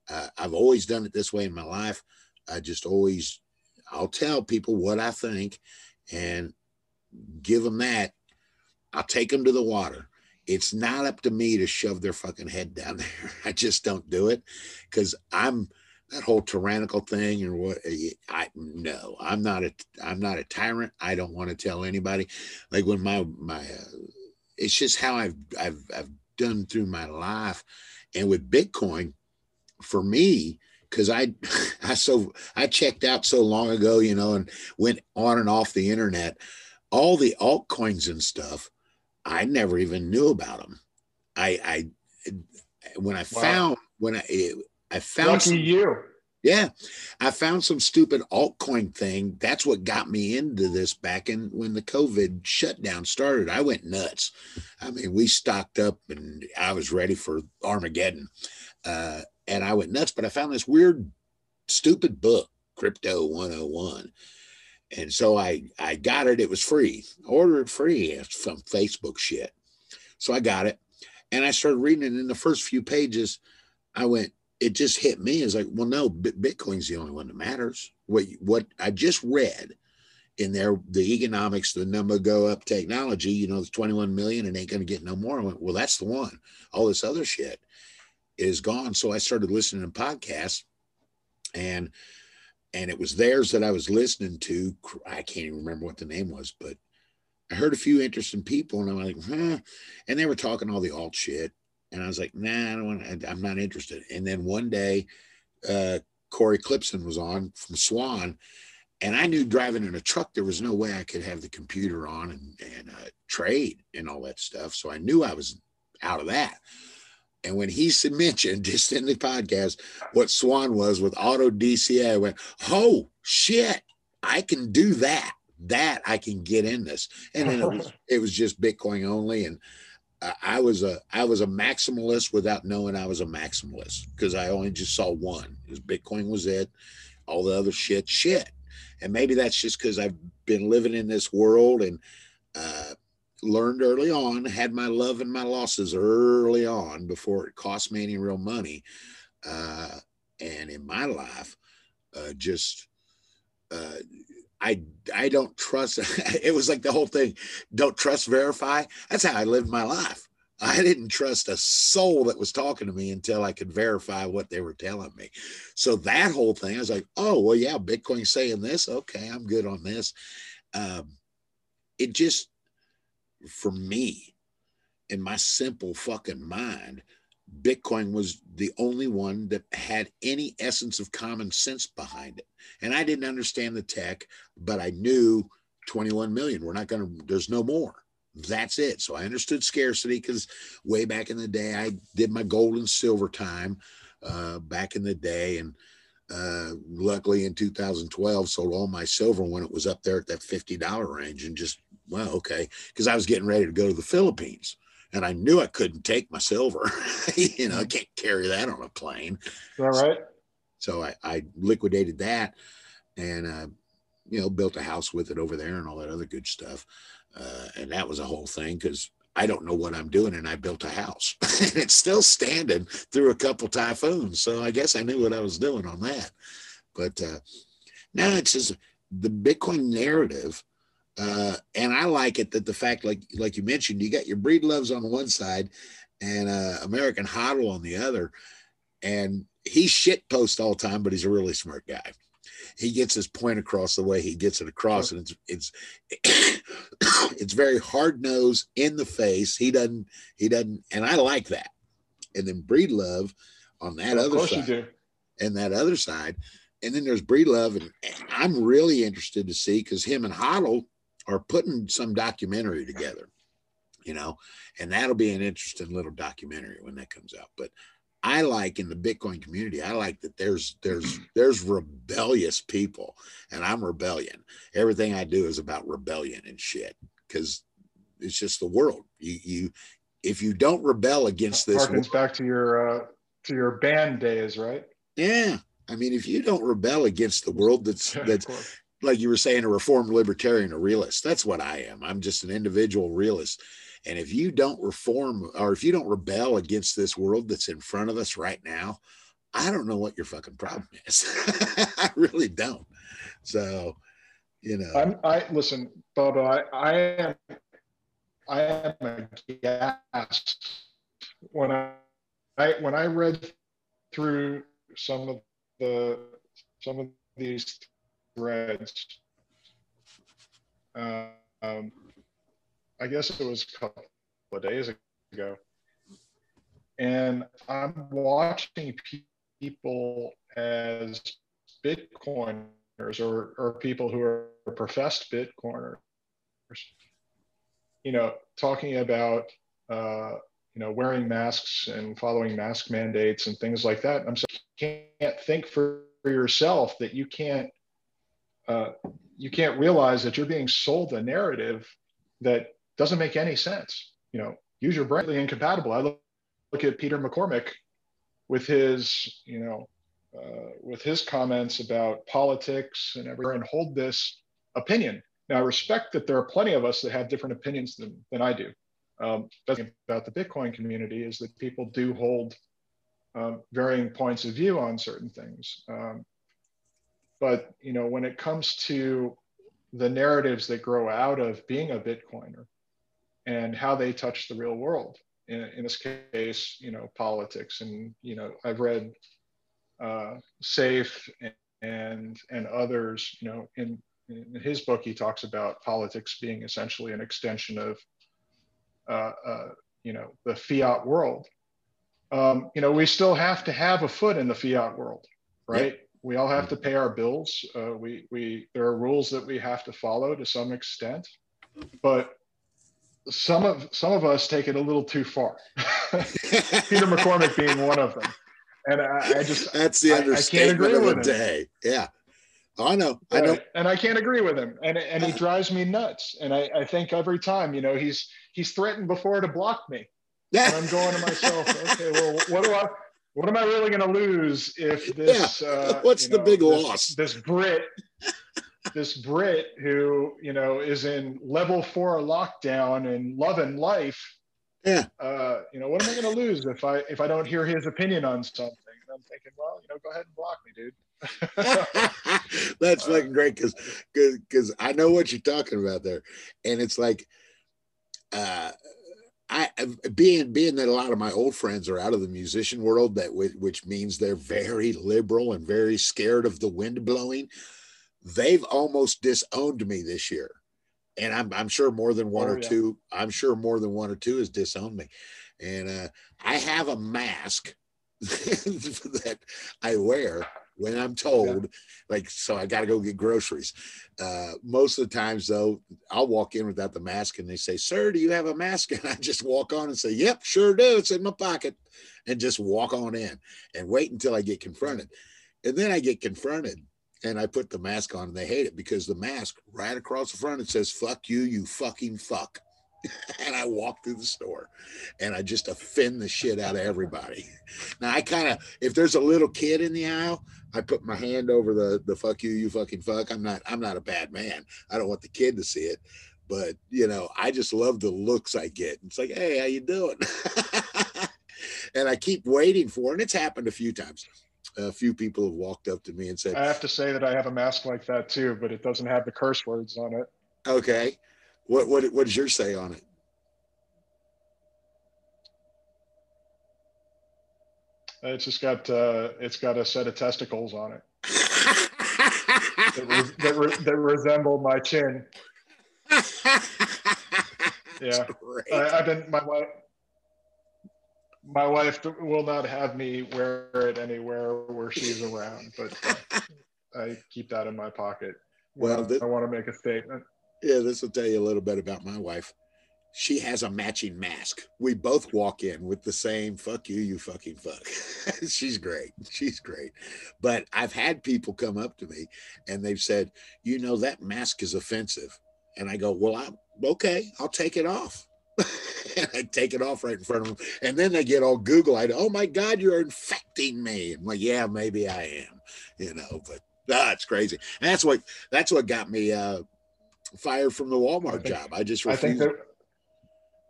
Uh, I've always done it this way in my life. I just always I'll tell people what I think and give them that. I'll take them to the water. It's not up to me to shove their fucking head down [laughs] there. I just don't do it because I'm that whole tyrannical thing or what. I no, I'm not a I'm not a tyrant. I don't want to tell anybody. Like when my my, uh, it's just how I've I've I've done through my life, and with Bitcoin, for me, because I [laughs] I so I checked out so long ago, you know, and went on and off the internet. All the altcoins and stuff, I never even knew about them. I I when I Wow. found when I I found lucky some, you yeah, I found some stupid altcoin thing. That's what got me into this back in when the COVID shutdown started. I went nuts. I mean, we stocked up and I was ready for Armageddon. Uh, and I went nuts, but I found this weird, stupid book, Crypto 101. And so I, I got it. It was free. Order it free. from Facebook shit. So I got it. And I started reading it. In the first few pages, I went, it just hit me as like, well, no, Bitcoin's the only one that matters. What what I just read in there, the economics, the number go up technology, you know, it's 21 million and ain't gonna get no more. I went, well, that's the one. All this other shit is gone. So I started listening to podcasts and and it was theirs that I was listening to. I can't even remember what the name was, but I heard a few interesting people and I'm like, huh. And they were talking all the alt shit. And I was like, nah, I don't want I'm not interested. And then one day, uh, Cory Klippsten was on from Swan and I knew driving in a truck, there was no way I could have the computer on and, and uh, trade and all that stuff. So I knew I was out of that. And when he [laughs] mentioned just in the podcast what Swan was with auto DCA, I went, oh shit, I can do that. That I can get in this. And then it was, [laughs] it was just Bitcoin only. And I was a I was a maximalist without knowing I was a maximalist because I only just saw one. Because Bitcoin was it, all the other shit, shit. And maybe that's just because I've been living in this world and uh, learned early on, had my love and my losses early on before it cost me any real money. Uh, and in my life, uh, just uh, I I don't trust. [laughs] it was like the whole thing. Don't trust, verify. That's how I lived my life. I didn't trust a soul that was talking to me until I could verify what they were telling me. So that whole thing, I was like, oh well, yeah, Bitcoin saying this. Okay, I'm good on this. Um, it just, for me, in my simple fucking mind, Bitcoin was the only one that had any essence of common sense behind it. And I didn't understand the tech, but I knew 21 million. We're not going to, there's no more. That's it. So I understood scarcity because way back in the day, I did my gold and silver time uh, back in the day. And uh, luckily in 2012, sold all my silver when it was up there at that $50 range and just, well, okay. Because I was getting ready to go to the Philippines and I knew I couldn't take my silver. [laughs] you know, I can't carry that on a plane. All right. So, so I, I, liquidated that and, uh, you know, built a house with it over there and all that other good stuff. Uh, and that was a whole thing because I don't know what I'm doing. And I built a house [laughs] and it's still standing through a couple typhoons. So I guess I knew what I was doing on that. But uh, now it's just the Bitcoin narrative uh, and I like it that the fact, like like you mentioned, you got your Breedloves on one side and uh, American Hodl on the other, and he shit posts all the time, but he's a really smart guy. He gets his point across the way he gets it across, and it's it's [coughs] it's very hard nosed in the face. He doesn't he doesn't, and I like that. And then Breedlove on that well, other side, and that other side, and then there's Breedlove, and I'm really interested to see because him and Hodl are putting some documentary together, you know, and that'll be an interesting little documentary when that comes out. But I like in the Bitcoin community, I like that there's there's [clears throat] there's rebellious people, and I'm rebellion. Everything I do is about rebellion and shit because it's just the world. You you if you don't rebel against this, harkens world, back to your uh, to your band days, right? Yeah, I mean, if you don't rebel against the world that's [laughs] that's like you were saying, a reformed libertarian, a realist. That's what I am. I'm just an individual realist. And if you don't reform or if you don't rebel against this world that's in front of us right now, I don't know what your fucking problem [laughs] is. I really don't. So, you know, I'm, I listen, Bobo. I, I am, I am aghast when I, I when I read through some of the some of these threads. Um, I guess it was a couple of days ago. And I'm watching people as Bitcoiners or, or people who are professed Bitcoiners, you know, talking about, uh, you know, wearing masks and following mask mandates and things like that. I'm saying, you can't think for yourself that you can't uh, you can't realize that you're being sold a narrative that doesn't make any sense. You know, use your brain incompatible. I look, look at Peter McCormack with his, you know, uh, with his comments about politics and everything, and hold this opinion. Now, I respect that there are plenty of us that have different opinions than, than I do. Um, about the Bitcoin community is that people do hold um, varying points of view on certain things. Um, but you know, when it comes to the narratives that grow out of being a Bitcoiner and how they touch the real world, in, in this case, you know, politics, and you know, I've read uh, Saif and, and and others, you know, in in his book, he talks about politics being essentially an extension of, uh, uh, you know, the fiat world. Um, you know, we still have to have a foot in the fiat world, right? We all have to pay our bills. Uh, we we there are rules that we have to follow to some extent, but some of some of us take it a little too far. [laughs] Peter McCormack being one of them, and I, I just that's the understatement of the day. Yeah, I know, I know, and I can't agree with him, and and he drives me nuts. And I, I think every time, you know, he's he's threatened before to block me. Yeah. And I'm going to myself, okay, well, what do I? What am I really going to lose if this? Yeah. Uh, What's the know, big this, loss? This Brit, this Brit who you know is in level four lockdown and loving life. Yeah. Uh, you know, what am I going to lose if I if I don't hear his opinion on something? And I'm thinking, well, you know, go ahead and block me, dude. [laughs] That's fucking great because because I know what you're talking about there, and it's like, uh, I being being that a lot of my old friends are out of the musician world, that which means they're very liberal and very scared of the wind blowing. They've almost disowned me this year, and I'm I'm sure more than one oh, or yeah. two. I'm sure more than one or two has disowned me, and uh, I have a mask [laughs] that I wear when I'm told, yeah. like, so I got to go get groceries. Uh, most of the times, though, I'll walk in without the mask and they say, Sir, do you have a mask? [laughs] And I just walk on and say, Yep, sure do. It's in my pocket. And just walk on in and wait until I get confronted. And then I get confronted and I put the mask on and they hate it because the mask right across the front, it says, Fuck you, you fucking fuck. [laughs] and I walk through the store and I just offend the shit out of everybody. Now I kind of, if there's a little kid in the aisle, I put my hand over the the fuck you, you fucking fuck. I'm not, I'm not a bad man. I don't want the kid to see it, but you know, I just love the looks I get. It's like, hey, how you doing? [laughs] and I keep waiting for, and it's happened a few times. A few people have walked up to me and said, I have to say that I have a mask like that too, but it doesn't have the curse words on it. Okay. What what what does yours say on it? It's just got uh, it's got a set of testicles on it that, [laughs] re- that, re- that, resemble my chin. [laughs] yeah, I, have been my wife. My wife will not have me wear it anywhere where she's around, but uh, [laughs] I keep that in my pocket. Well, this, I want to make a statement. Yeah, this will tell you a little bit about my wife. She has a matching mask. We both walk in with the same fuck you, you fucking fuck. [laughs] She's great. She's great. But I've had people come up to me and they've said, you know, that mask is offensive. And I go, well, I'm okay. I'll take it off. [laughs] and I take it off right in front of them. And then they get all Google eyed. Oh my God, you're infecting me. I'm like, yeah, maybe I am, you know, but that's ah, crazy. And that's what, that's what got me, uh, fired from the Walmart think, job. I just refused. I think that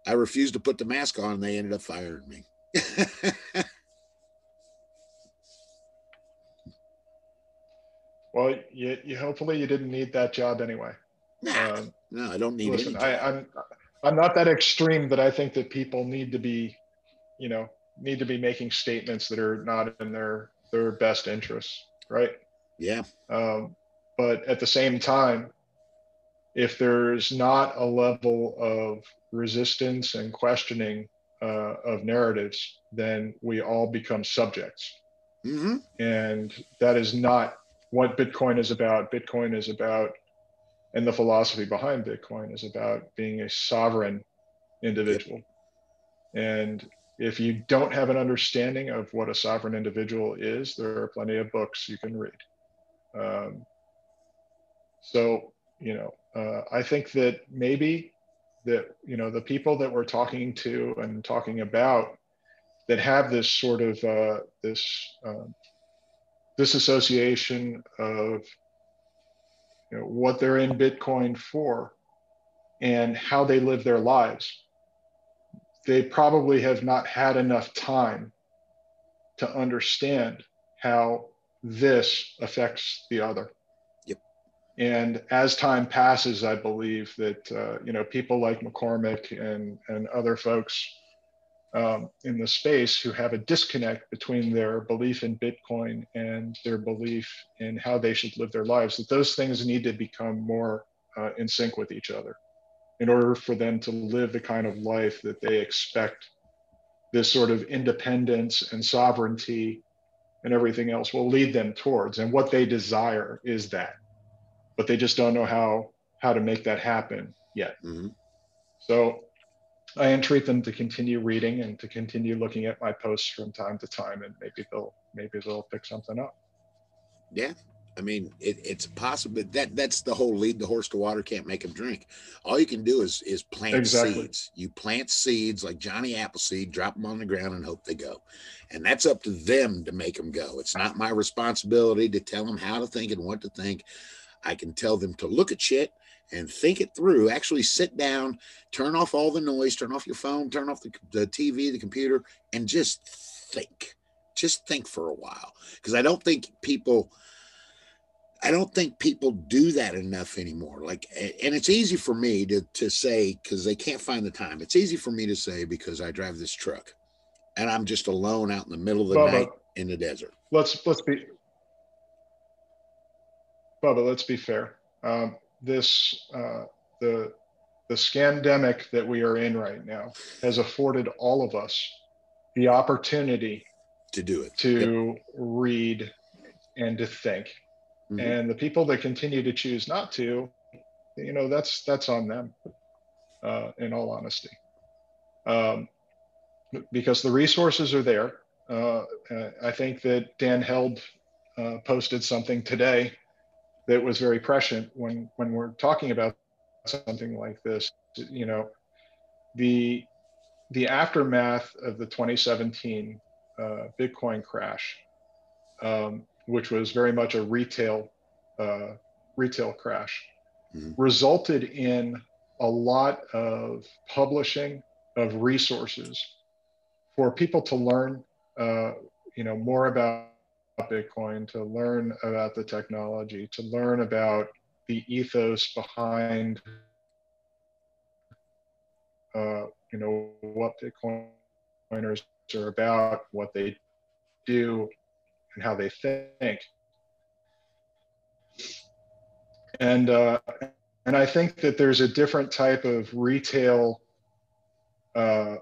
I refused to put the mask on and they ended up firing me. [laughs] well, you, you, hopefully you didn't need that job anyway. Nah, um, no, I don't need listen, I, I'm I'm not that extreme that I think that people need to be, you know, need to be making statements that are not in their their best interests, right? Yeah. Um, but at the same time, if there's not a level of resistance and questioning uh, of narratives, then we all become subjects. Mm-hmm. And that is not what Bitcoin is about. Bitcoin is about, and the philosophy behind Bitcoin is about being a sovereign individual. And if you don't have an understanding of what a sovereign individual is, there are plenty of books you can read. Um, so, you know, uh, I think that maybe that you know the people that we're talking to and talking about that have this sort of uh, this um, disassociation of you know, what they're in Bitcoin for and how they live their lives. They probably have not had enough time to understand how this affects the other. And as time passes, I believe that uh, you know people like McCormack and and other folks um, in the space who have a disconnect between their belief in Bitcoin and their belief in how they should live their lives. That those things need to become more uh, in sync with each other in order for them to live the kind of life that they expect this sort of independence and sovereignty and everything else will lead them towards. And what they desire is that, but they just don't know how how to make that happen yet. Mm-hmm. So I entreat them to continue reading and to continue looking at my posts from time to time, and maybe they'll maybe they'll pick something up. Yeah, I mean, it, it's possible. That that's the whole lead the horse to water can't make him drink. All you can do is is plant exactly. seeds. You plant seeds like Johnny Appleseed, drop them on the ground, and hope they go. And that's up to them to make them go. It's not my responsibility to tell them how to think and what to think. I can tell them to look at shit and think it through. Actually, sit down, turn off all the noise, turn off your phone, turn off the, the TV, the computer, and just think. Just think for a while. Because I don't think people I don't think people do that enough anymore. Like, and it's easy for me to, to say, because they can't find the time. It's easy for me to say because I drive this truck and I'm just alone out in the middle of the Bubba, night in the desert. Let's, let's be, Bubba, let's be fair. Um, this, uh, the, the scandemic that we are in right now has afforded all of us the opportunity to do it, to yep. read and to think Mm-hmm. And the people that continue to choose not to, you know, that's that's on them. Uh, in all honesty, um, because the resources are there. Uh, I think that Dan Held uh, posted something today that was very prescient when when we're talking about something like this. You know, the the aftermath of the 2017 uh, Bitcoin crash um, which was very much a retail uh, retail crash, mm-hmm. resulted in a lot of publishing of resources for people to learn, uh, you know, more about Bitcoin, to learn about the technology, to learn about the ethos behind, uh, you know, what Bitcoiners are about, what they do, and how they think. And uh, and I think that there's a different type of retail uh,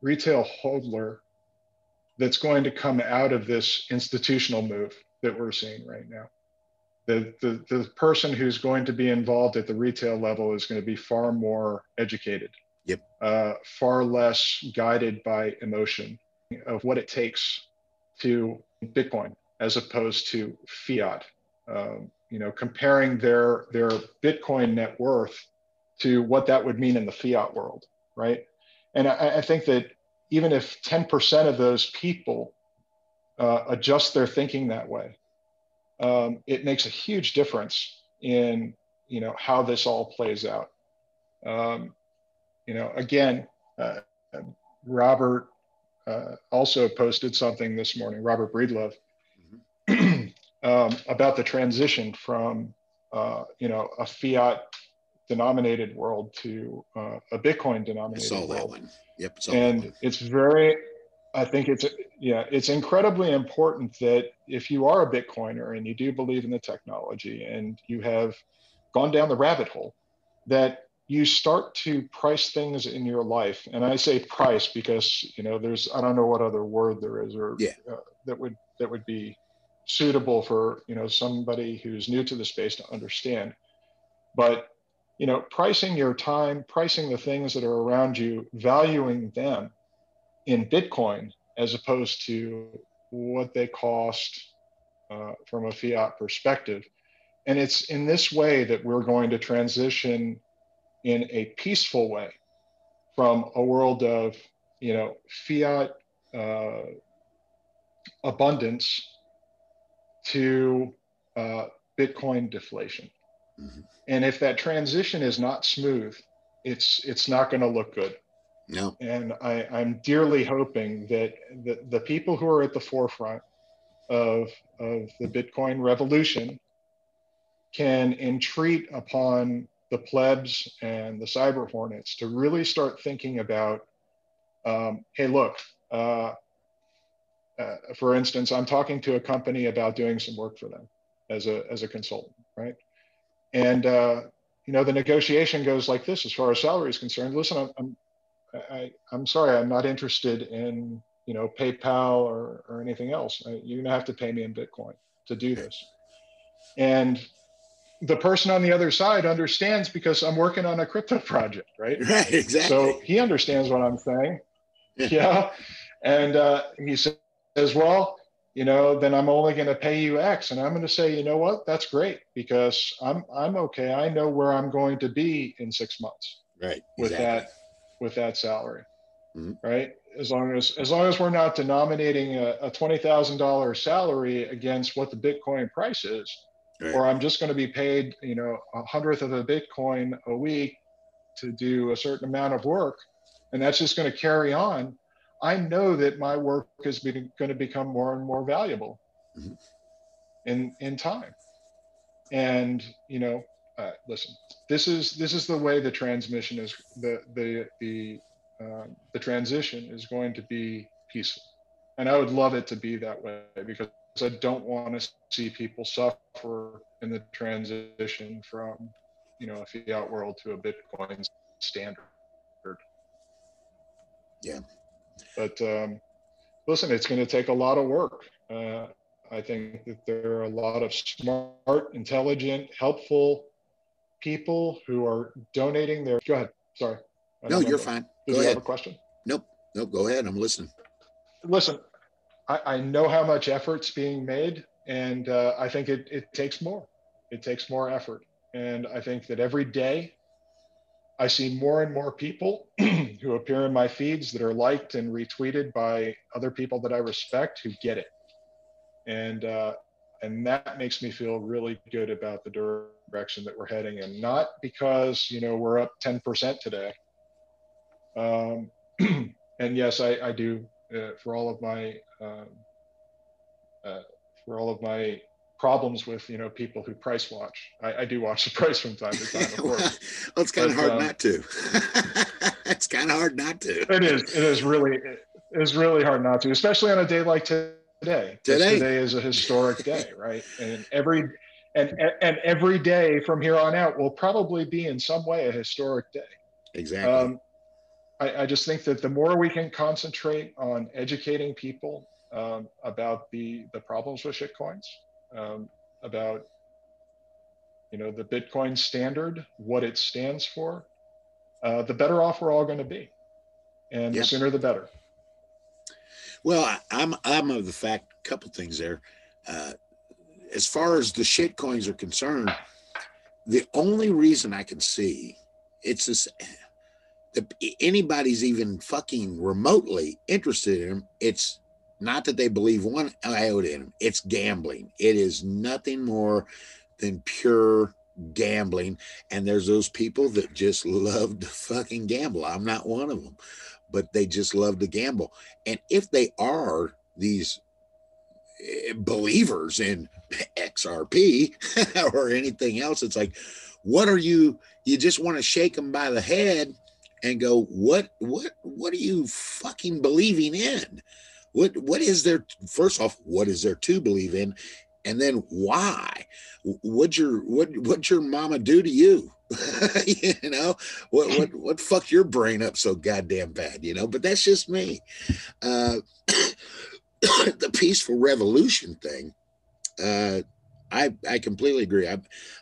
retail hodler that's going to come out of this institutional move that we're seeing right now. The, the, the person who's going to be involved at the retail level is going to be far more educated, yep. Uh, far less guided by emotion of what it takes to Bitcoin as opposed to fiat. Um, you know, comparing their their Bitcoin net worth to what that would mean in the fiat world, right? And I, I think that even if 10% of those people uh, adjust their thinking that way, um, it makes a huge difference in you know how this all plays out. Um, you know, again, uh, Robert uh, also posted something this morning, Robert Breedlove, mm-hmm. [clears throat] um, about the transition from uh, you know a fiat denominated world to uh, a Bitcoin denominated I saw world. that one. Yep. And it's very, I think it's yeah, it's incredibly important that if you are a Bitcoiner and you do believe in the technology and you have gone down the rabbit hole, that you start to price things in your life and i say price because you know there's i don't know what other word there is or yeah. uh, that would that would be suitable for you know somebody who's new to the space to understand but you know pricing your time pricing the things that are around you valuing them in bitcoin as opposed to what they cost uh, from a fiat perspective and it's in this way that we're going to transition in a peaceful way from a world of you know fiat uh, abundance to uh, Bitcoin deflation. Mm-hmm. And if that transition is not smooth, it's it's not going to look good. No. And I, I'm dearly hoping that the, the people who are at the forefront of, of the Bitcoin revolution can entreat upon the plebs and the cyber hornets to really start thinking about um, hey look uh, uh, for instance i'm talking to a company about doing some work for them as a as a consultant right and uh, you know the negotiation goes like this as far as salary is concerned listen i'm I'm, I, am i am sorry i'm not interested in you know, PayPal or, or anything else. You're gonna have to pay me in Bitcoin to do this. And the person on the other side understands because I'm working on a crypto [laughs] project, right? Right, exactly. So he understands what I'm saying. [laughs] yeah. And uh, he says, well, you know, then I'm only going to pay you X. And I'm going to say, you know what? That's great because I'm I'm okay. I know where I'm going to be in six months. Right. With exactly. that with that salary. Mm-hmm. Right. As long as as long as we're not denominating a, a twenty thousand dollar salary against what the Bitcoin price is, right. or I'm just going to be paid, you know, a hundredth of a Bitcoin a week to do a certain amount of work, and that's just going to carry on I know that my work is going to become more and more valuable mm-hmm. in in time. And you know, uh, listen, this is this is the way the transmission is the the the uh, the transition is going to be peaceful, and I would love it to be that way because I don't want to see people suffer in the transition from you know a fiat world to a Bitcoin standard. Yeah, but um, listen, it's going to take a lot of work. Uh, I think that there are a lot of smart, intelligent, helpful people who are donating their. Go ahead. Sorry. No, you're fine. Did go you ahead. have a question? Nope. Nope. Go ahead. I'm listening. Listen, I, I know how much effort's being made, and uh, I think it, it takes more. It takes more effort. And I think that every day I see more and more people [clears throat] who appear in my feeds that are liked and retweeted by other people that I respect who get it, and uh, and that makes me feel really good about the direction that we're heading in. Not because you know we're up 10% today, um, [clears throat] and yes, I, I do uh, for all of my um, uh, for all of my problems with you know people who price watch. I, I do watch the [laughs] price from time to time. Of course. [laughs] well, it's kind of hard um, not to. [laughs] it's kind of hard not to. It is. It is really. It is really hard not to, especially on a day like today. Today, today is a historic day, right? And every and and every day from here on out will probably be in some way a historic day. Exactly. Um, I, I just think that the more we can concentrate on educating people um, about the the problems with shitcoins, um, about you know the Bitcoin standard, what it stands for, uh, the better off we're all going to be, and the sooner the better. Well, I'm I'm of the fact a couple things there. Uh, as far as the shit coins are concerned, the only reason I can see it's this that anybody's even fucking remotely interested in them, it's not that they believe one iota in them. It's gambling. It is nothing more than pure gambling. And there's those people that just love to fucking gamble. I'm not one of them, but they just love to gamble. And if they are these eh, believers in XRP [laughs] or anything else, it's like, what are you? You just want to shake them by the head and go, what, what, what are you fucking believing in? What what is there? First off, what is there to believe in, and then why? What'd your what what'd your mama do to you? [laughs] you know what what what fucked your brain up so goddamn bad? You know, but that's just me. Uh, [coughs] the peaceful revolution thing. Uh, I, I completely agree. I,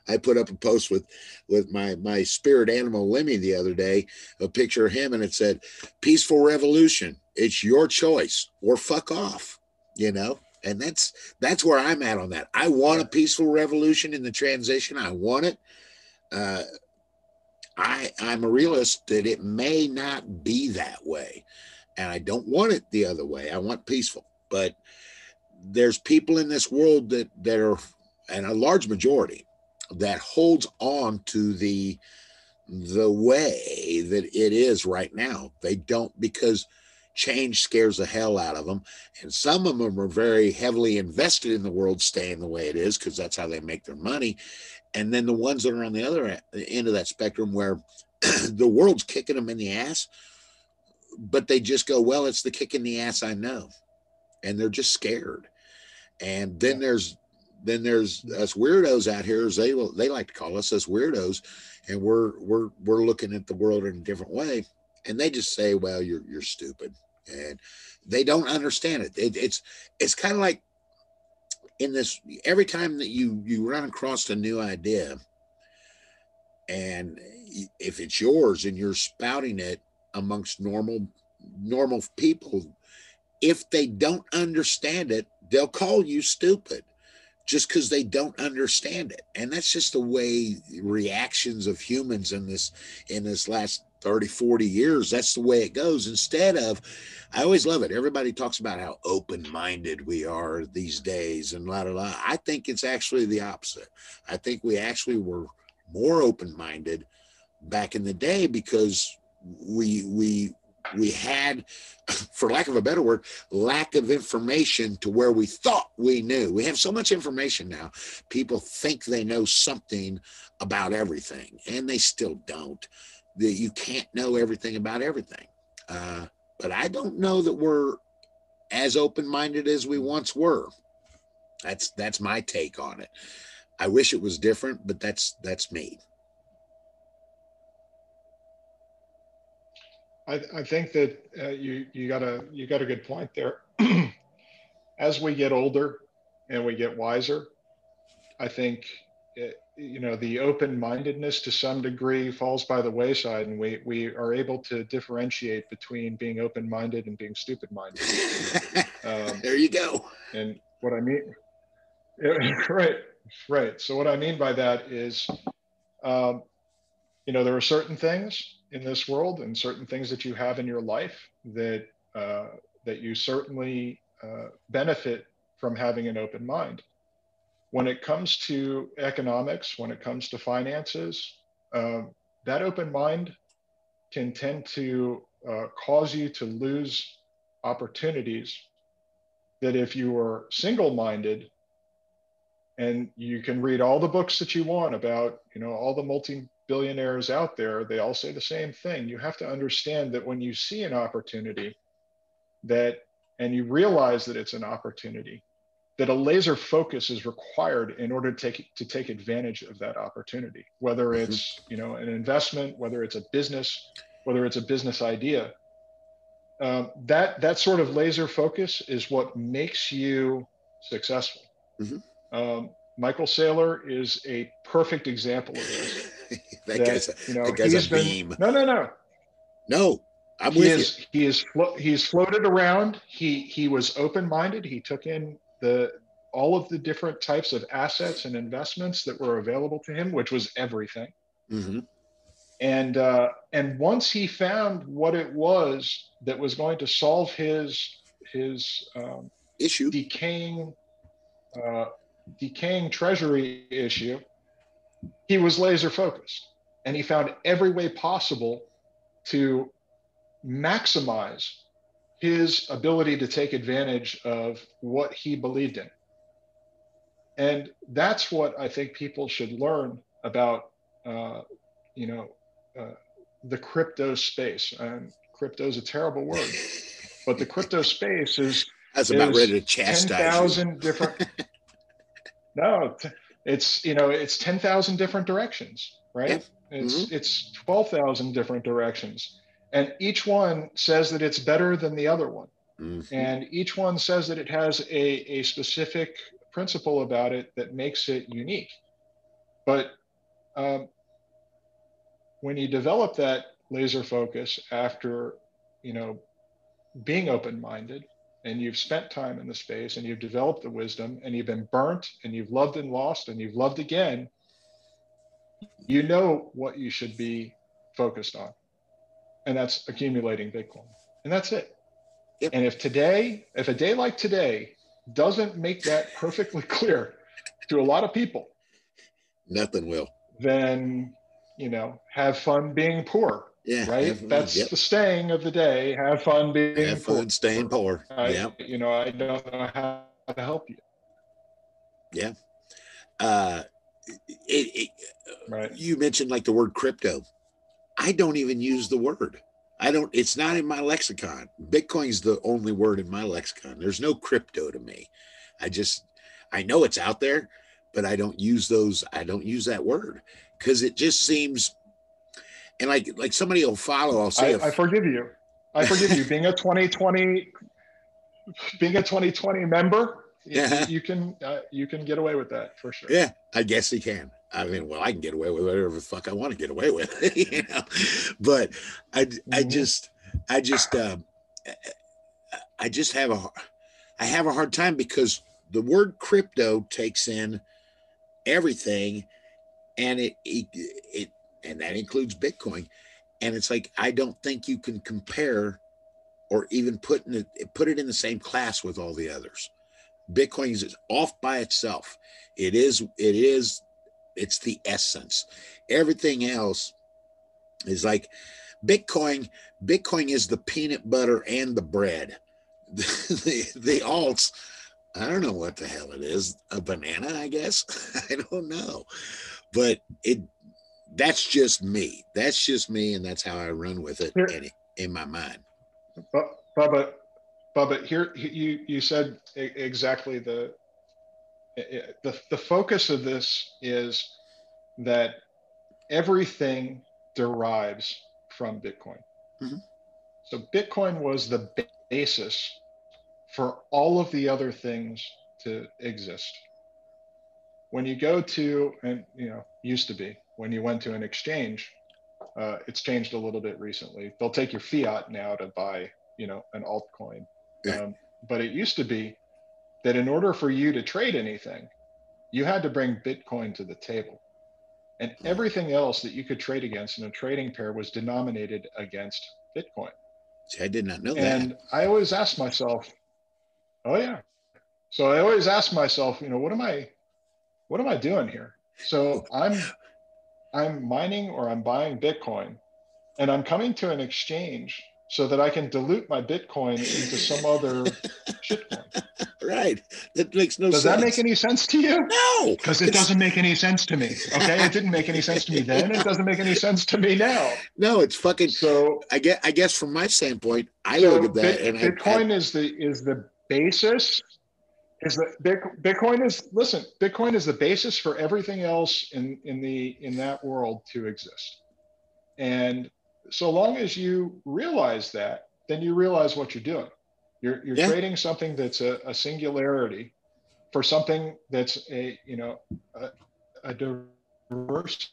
I put up a post with with my my spirit animal Lemmy the other day, a picture of him, and it said, "Peaceful revolution. It's your choice or fuck off you know? And that's that's where i'm at on that. I want a peaceful revolution in the transition. I want it. Uh, i i'm a realist that it may not be that way and i don't want it the other way. I want peaceful. But there's people in this world that that are and a large majority that holds on to the the way that it is right now they don't because change scares the hell out of them. And some of them are very heavily invested in the world staying the way it is because that's how they make their money. And then the ones that are on the other end of that spectrum where [clears throat] the world's kicking them in the ass, but they just go, well, it's the kick in the ass I know. And they're just scared. And then there's then there's us weirdos out here, as they they like to call us, us weirdos, and we're we're we're looking at the world in a different way and they just say, "Well, you're you're stupid," and they don't understand it. it it's it's kind of like in this every time that you you run across a new idea and if it's yours and you're spouting it amongst normal normal people if they don't understand it they'll call you stupid just because they don't understand it. And that's just the way reactions of humans in this in this last 30 40 years that's the way it goes. Instead of i always love it. Everybody talks about how open-minded we are these days and la la la. I think it's actually the opposite. I think we actually were more open-minded back in the day because we we we had [clears throat] for lack of a better word lack of information to where we thought we knew. We have so much information now. People think they know something about everything and they still don't. That you can't know everything about everything. Uh, but i don't know that we're as open-minded as we once were. That's that's my take on it. I wish it was different but that's that's me I, I think that uh, you you got a you got a good point there. [clears throat] As we get older and we get wiser, I think it, you know the open-mindedness to some degree falls by the wayside, and we we are able to differentiate between being open-minded and being stupid-minded. [laughs] um, there you go. And what I mean, [laughs] right, right. So what I mean by that is, um, you know, there are certain things in this world and certain things that you have in your life that uh, that you certainly uh, benefit from having an open mind. When it comes to economics, when it comes to finances, uh, that open mind can tend to uh, cause you to lose opportunities that if you are single-minded and you can read all the books that you want about you know all the multi billionaires out there, they all say the same thing. You have to understand that when you see an opportunity that and you realize that it's an opportunity, that a laser focus is required in order to take to take advantage of that opportunity, whether mm-hmm. it's you know an investment, whether it's a business, whether it's a business idea. Um, that that sort of laser focus is what makes you successful. Mm-hmm. Um, Michael Saylor is a perfect example of this. [laughs] that, that, guy's a, you know, that guy's a been, beam. No, no, no. No, I'm he with is, you. He is flo- he's floated around. He he was open minded. He took in the all of the different types of assets and investments that were available to him, which was everything. Mm-hmm. And uh, and once he found what it was that was going to solve his his um, issue decaying uh, decaying treasury issue, he was laser focused and he found every way possible to maximize his ability to take advantage of what he believed in. And that's what I think people should learn about, uh, you know, uh, the crypto space. And crypto is a terrible word, [laughs] but the crypto space is. I was about ready to chastise 10,000 different. [laughs] no, it's you know it's 10,000 different directions, right? Yep. It's mm-hmm. it's 12,000 different directions. And each one says that it's better than the other one. Mm-hmm. And each one says that it has a, a specific principle about it that makes it unique. But um, when you develop that laser focus after, you know, being open-minded, and you've spent time in the space and you've developed the wisdom and you've been burnt and you've loved and lost and you've loved again, you know what you should be focused on. And that's accumulating Bitcoin. And that's it. Yep. And if today, if a day like today doesn't make that perfectly clear to a lot of people, nothing will. Then, you know, have fun being poor yeah. Right. That's yep. the staying of the day. Have fun being have fun poor. staying poor. yeah. You know, I don't know how to help you. Yeah. Uh, it, it, right. You mentioned like the word crypto. I don't even use the word. I don't, it's not in my lexicon. Bitcoin's the only word in my lexicon. There's no crypto to me. I just, I know it's out there, but I don't use those. I don't use that word because it just seems and like like somebody will follow. I'll say, I, I forgive you. I forgive you. Being a 2020, being a 2020 member, yeah. you, you can uh, you can get away with that for sure. Yeah, I guess he can. I mean, well, I can get away with whatever the fuck I want to get away with, [laughs] you know. But I, mm-hmm. I just, I just, um, I just have a, I have a hard time because the word crypto takes in everything, and it, it, it, and that includes Bitcoin, and it's like I don't think you can compare, or even put in it, put it in the same class with all the others. Bitcoin is off by itself. It is, it is it's the essence. Everything else is like Bitcoin. Bitcoin is the peanut butter and the bread. [laughs] the, the alts, I don't know what the hell it is. A banana, I guess. [laughs] I don't know. But it that's just me. That's just me, and that's how I run with it in, in my mind. Bubba, Bubba, here you you said exactly the the, the focus of this is that everything derives from Bitcoin. Mm-hmm. So Bitcoin was the basis for all of the other things to exist. When you go to, and you know, used to be, when you went to an exchange, uh, it's changed a little bit recently. They'll take your fiat now to buy, you know, an altcoin. Um, but it used to be that in order for you to trade anything, you had to bring Bitcoin to the table. And everything else that you could trade against in a trading pair was denominated against Bitcoin. See, I did not know and that. And I always ask myself, oh yeah. So I always ask myself, you know, what am I what am I doing here? So I'm I'm mining or I'm buying Bitcoin and I'm coming to an exchange so that I can dilute my Bitcoin into some other [laughs] shitcoin. Right. That makes no Does sense. that make any sense to you? No. Because it doesn't make any sense to me. Okay. it didn't make any sense to me then. It doesn't make any sense to me now. [laughs] No, it's fucking so I get I guess from my standpoint, I so look at that Bit, and Bitcoin I, I, is the is the basis. Is that Bitcoin is listen, Bitcoin is the basis for everything else in, in the in that world to exist. And so long as you realize that, then you realize what you're doing. You're, you're yeah. trading something that's a, a, singularity for something that's a, you know, a, a diversity.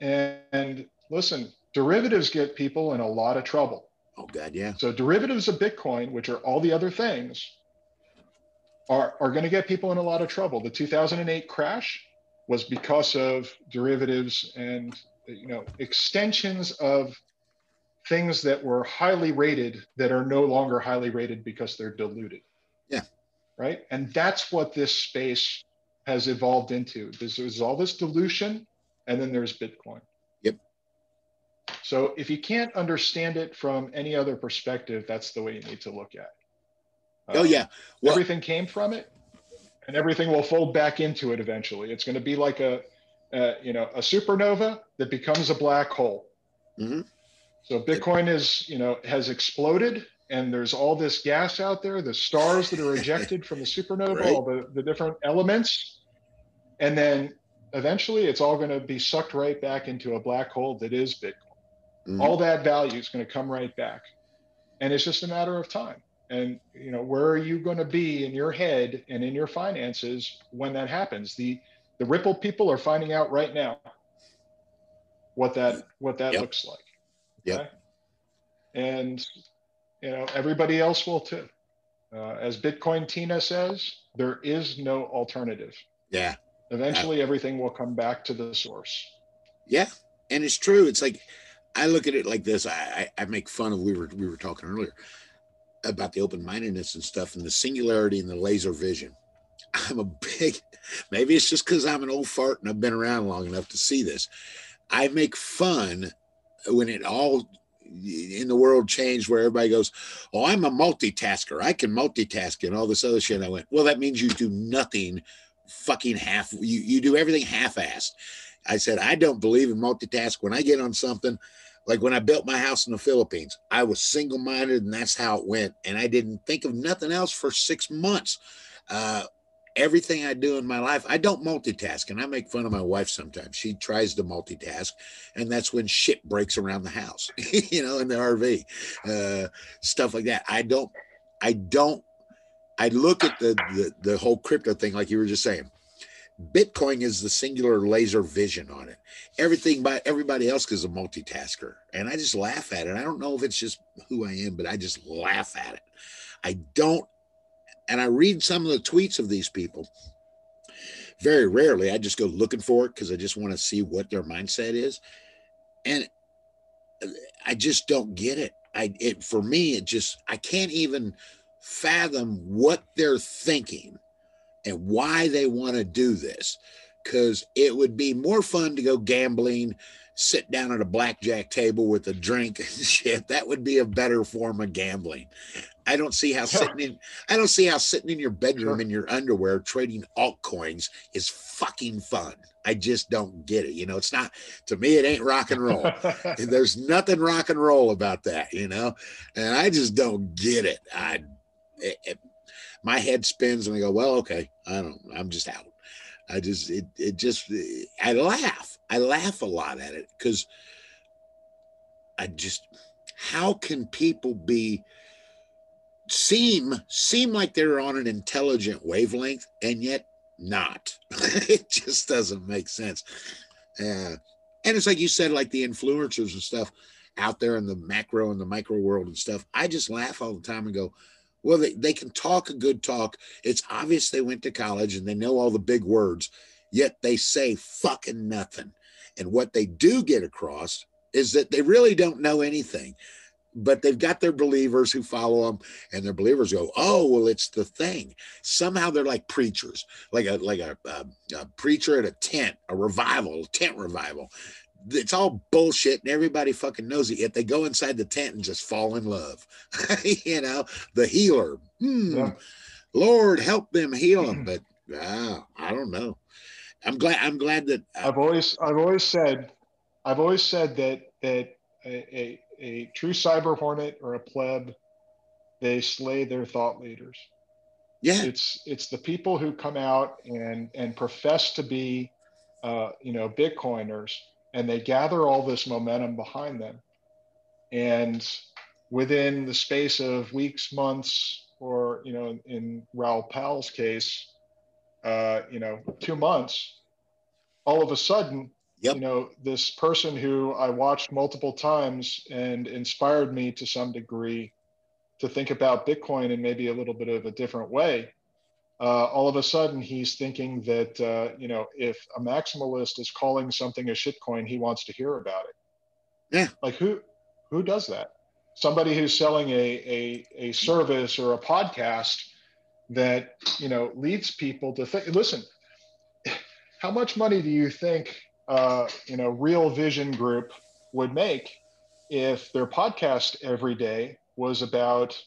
And, and listen, derivatives get people in a lot of trouble. Oh God, yeah. So derivatives of Bitcoin, which are all the other things, are, are going to get people in a lot of trouble. The 2008 crash was because of derivatives and you know extensions of things that were highly rated that are no longer highly rated because they're diluted. Yeah. Right? And that's what this space has evolved into. There's, there's all this dilution and then there's bitcoin. Yep. So if you can't understand it from any other perspective that's the way you need to look at it oh yeah well, everything came from it and everything will fold back into it eventually it's going to be like a uh, you know, a supernova that becomes a black hole. Mm-hmm. So Bitcoin is, you know, has exploded and there's all this gas out there, the stars that are ejected from the supernova, [laughs] right. all the, the different elements. And then eventually it's all going to be sucked right back into a black hole that is Bitcoin. Mm-hmm. All that value is going to come right back. And it's just a matter of time. And you know, where are you going to be in your head and in your finances when that happens? The the Ripple people are finding out right now what that what that yep. looks like. Okay? Yeah. And you know everybody else will too. Uh, as Bitcoin Tina says, there is no alternative. Yeah. Eventually, everything will come back to the source. Yeah, and it's true. It's like I look at it like this. I, I, I make fun of we were we were talking earlier about the open mindedness and stuff and the singularity and the laser vision. [laughs] I'm a big, maybe it's just because I'm an old fart and I've been around long enough to see this. I make fun when it all in the world changed where everybody goes, Oh, I'm a multitasker. I can multitask and all this other shit. I went, Well, that means you do nothing fucking half, you, you do everything half assed. I said, I don't believe in multitask. When I get on something, like when I built my house in the Philippines, I was single minded and that's how it went. And I didn't think of nothing else for six months. Uh, everything I do in my life, I don't multitask. And I make fun of my wife sometimes. She tries to multitask, and that's when shit breaks around the house, [laughs] you know, in the RV, uh, stuff like that. I don't, I don't, I look at the, the, the whole crypto thing, like you were just saying. Bitcoin is the singular laser vision on it. Everything by everybody else is a multitasker. And I just laugh at it. I don't know if it's just who I am, but I just laugh at it. I don't and I read some of the tweets of these people. Very rarely, I just go looking for it because I just want to see what their mindset is, and I just don't get it. I it for me, it just I can't even fathom what they're thinking and why they want to do this because it would be more fun to go gambling sit down at a blackjack table with a drink and [laughs] shit that would be a better form of gambling I don't see how sitting in I don't see how sitting in your bedroom in your underwear trading altcoins is fucking fun. I just don't get it. You know, it's not to me, it ain't rock and roll. [laughs] There's nothing rock and roll about that, you know, and I just don't get it. I, it, it- my head spins and I go, well, okay, I don't, I'm just out. I just, it, it just, I laugh. I laugh a lot at it because I just, how can people be, seem, seem like they're on an intelligent wavelength and yet not? [laughs] it just doesn't make sense. Uh, and it's like you said, like the influencers and stuff out there in the macro and the micro world and stuff. I just laugh all the time and go, well, they, they can talk a good talk. It's obvious they went to college and they know all the big words, yet they say fucking nothing. And what they do get across is that they really don't know anything, but they've got their believers who follow them, and their believers go, "Oh, well, it's the thing." Somehow they're like preachers, like a like a, a, a preacher at a tent, a revival, a tent revival. It's all bullshit, and everybody fucking knows it. Yet they go inside the tent and just fall in love. [laughs] you know, the healer. Hmm. Yeah. Lord, help them heal them. [clears throat] But I don't know. I'm glad. I'm glad that. uh, I've always I've always said I've always said that that a, a, a true cyber hornet or a pleb they slay their thought leaders. yeah, It's it's the people who come out and and profess to be uh, you know Bitcoiners and they gather all this momentum behind them, and within the space of weeks, months, or you know in Raoul Pal's case, uh, you know two months, all of a sudden Yep. you know this person who i watched multiple times and inspired me to some degree to think about bitcoin in maybe a little bit of a different way uh, all of a sudden he's thinking that uh, you know if a maximalist is calling something a shitcoin he wants to hear about it. Yeah. like who who does that? Somebody who's selling a, a, a service or a podcast that you know leads people to think listen how much money do you think uh, you know real vision group would make if their podcast every day was about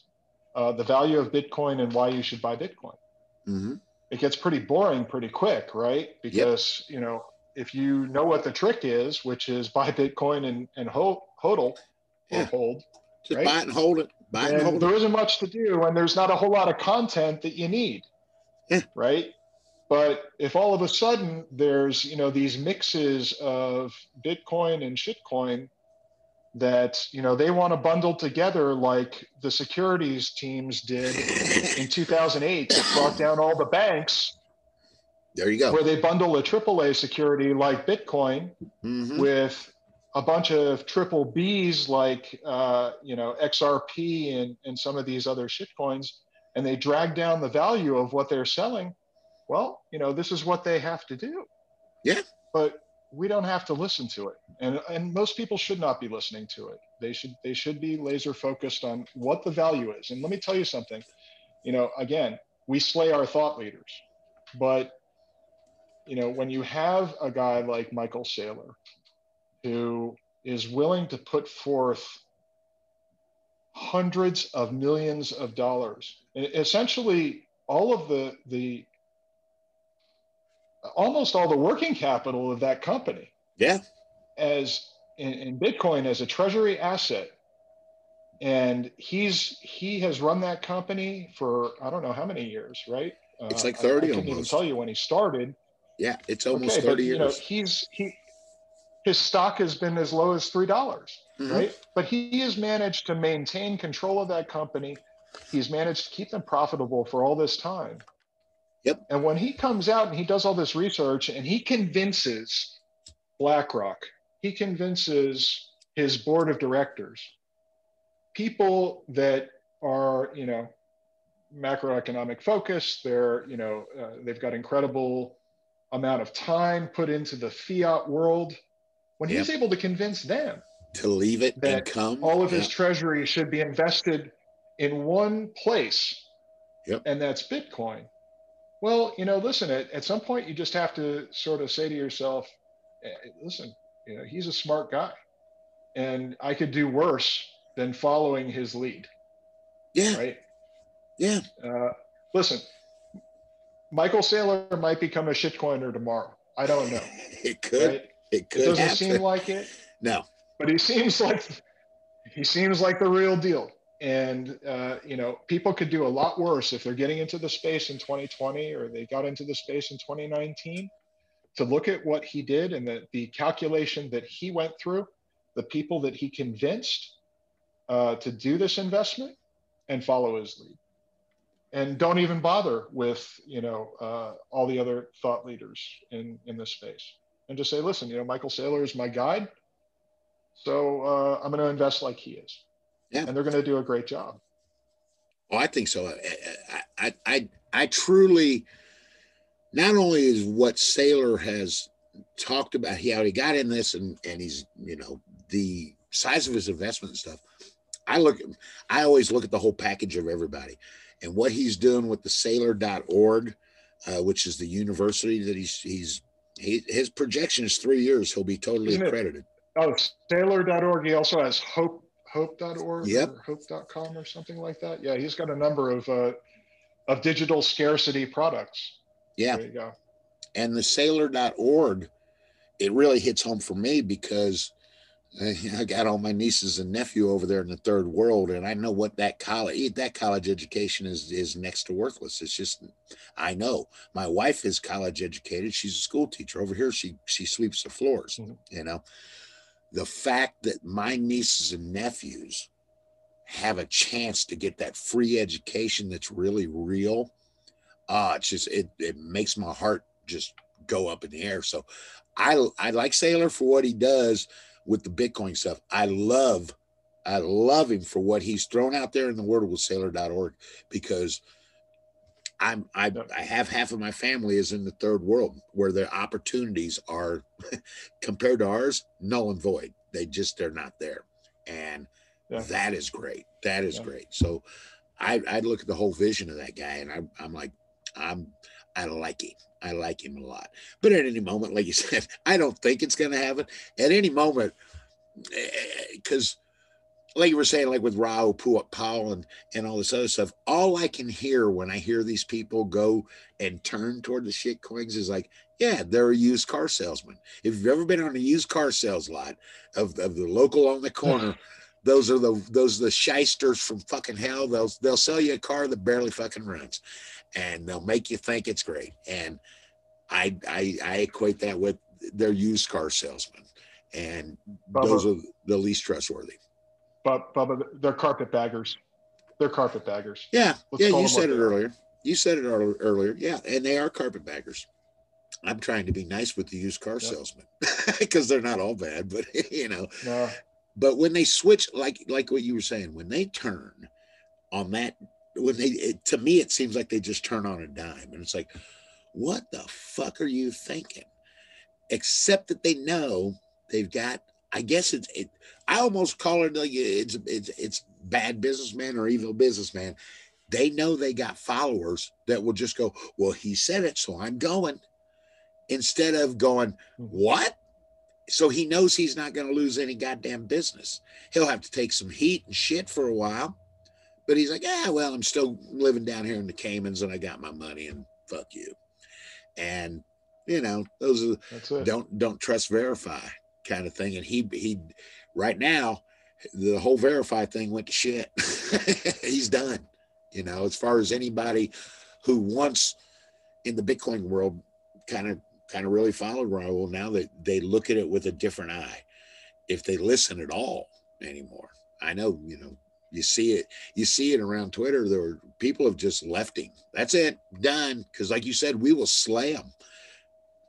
uh, the value of bitcoin and why you should buy bitcoin hmm it gets pretty boring pretty quick right because you know if you know what the trick is which is buy bitcoin and, and hold hodl or Yeah. hold just Right. buy it and hold it. Buy and and hold it. there isn't much to do and there's not a whole lot of content that you need Yeah. right but if all of a sudden there's you know these mixes of bitcoin and shitcoin that you know they want to bundle together like the securities teams did in [laughs] 2008 that brought down all the banks There you go. where they bundle a AAA security like bitcoin Mhm. with a bunch of triple Bs like uh, you know XRP and, and some of these other shitcoins, and they drag down the value of what they're selling. Well, you know this is what they have to do. Yeah. But we don't have to listen to it, and and most people should not be listening to it. They should they should be laser focused on what the value is. And let me tell you something. You know, again, we slay our thought leaders, but you know when you have a guy like Michael Saylor who is willing to put forth hundreds of millions of dollars essentially all of the the almost all the working capital of that company Yeah. as in, in bitcoin as a treasury asset and he's he has run that company for i don't know how many years right It's like 30 I, I couldn't almost. even tell you when he started. Yeah, it's almost okay, 30 but, years. You know, he's he his stock has been as low as three dollars, Mhm. right? But he has managed to maintain control of that company. He's managed to keep them profitable for all this time. Yep. And when he comes out and he does all this research and he convinces BlackRock, he convinces his board of directors, people that are, you know, macroeconomic focused, they're, you know, uh, they've got incredible amount of time put into the fiat world. When he's able to convince them to leave it and come. all of his treasury should be invested in one place, Yep. and that's Bitcoin. Well, you know, listen, at, at some point, you just have to sort of say to yourself, eh, listen, you know, he's a smart guy, and I could do worse than following his lead, yeah, right? yeah, Uh, listen, Michael Saylor might become a shitcoiner tomorrow. I don't know. [laughs] it could. Right? It It could doesn't happen. seem like it. no, but he seems like he seems like the real deal and uh, you know people could do a lot worse if they're getting into the space in 2020 or they got into the space in 2019 to look at what he did and the, the calculation that he went through the people that he convinced uh, to do this investment and follow his lead and don't even bother with you know uh, all the other thought leaders in in this space and just say listen you know michael saylor is my guide so uh, I'm going to invest like he is. Yeah. And they're going to do a great job. Oh, I think so. I, I, I, I truly, not only is what Saylor has talked about, he already got in this, and and he's you know the size of his investment and stuff. I look, I always look at the whole package of everybody, and what he's doing with the Saylor.org, uh, which is the university that he's he's he, his projection is three years. He'll be totally accredited. Oh, Saylor.org. He also has Hope Hope.org Yep. or Hope.com or something like that. Yeah, he's got a number of uh, of digital scarcity products. Yeah. There you go. and the saylor.org it really hits home for me because [laughs] I got all my nieces and nephew over there in the third world, and I know what that college that college education is is next to worthless. It's just I know my wife is college educated; she's a school teacher over here. She she sweeps the floors. Mhm. You know, the fact that my nieces and nephews have a chance to get that free education that's really real. Uh, it's just it it makes my heart just go up in the air. So I I like Saylor for what he does with the Bitcoin stuff. I love I love him for what he's thrown out there in the world with saylor.org because I'm I, I have half of my family is in the third world where their opportunities are [laughs] compared to ours null and void. They just they're not there. And Yeah. that is great. That is Yeah. great. So I I look at the whole vision of that guy and I I'm like I'm I like him. I like him a lot. But at any moment, like you [laughs] said, I don't think it's going to happen. At any moment, eh, because like you were saying, like with Raul Pu- Powell and, and all this other stuff, all I can hear when I hear these people go and turn toward the shit coins is like, yeah, they're a used car salesman. If you've ever been on a used car sales lot of, of the local on the corner, those are the those are the shysters from fucking hell. They'll they'll sell you a car that barely fucking runs, and they'll make you think it's great. And I I, I equate that with they're used car salesmen, and Bubba. those are the least trustworthy. But Bubba, they're carpetbaggers. They're carpetbaggers. Yeah, Let's yeah, you said it earlier. You said it earlier. Yeah, and they are carpetbaggers. I'm trying to be nice with the used car Yep. salesmen [laughs] because they're not all bad, but [laughs] you know, No, but when they switch like like what you were saying when they turn on that when they it, to me it seems like they just turn on a dime and it's like what the fuck are you thinking except that they know they've got i guess it's it, i almost call it like it's it's it's bad businessman or evil businessman. They know they got followers that will just go well he said it so i'm going instead of going hmm. what? So he knows he's not going to lose any goddamn business. He'll have to take some heat and shit for a while, but he's like, yeah, well, I'm still living down here in the Caymans and I got my money and fuck you. And you know, those are don't don't trust verify kind of thing. And he he right now the whole verify thing went to shit. [laughs] he's done. You know, as far as anybody who once in the Bitcoin world kind of kind of really followed Raoul now that they look at it with a different eye. If they listen at all anymore. I know, you know, you see it, you see it around Twitter. There were people have just left him. That's it, done. Because like you said, we will slay him.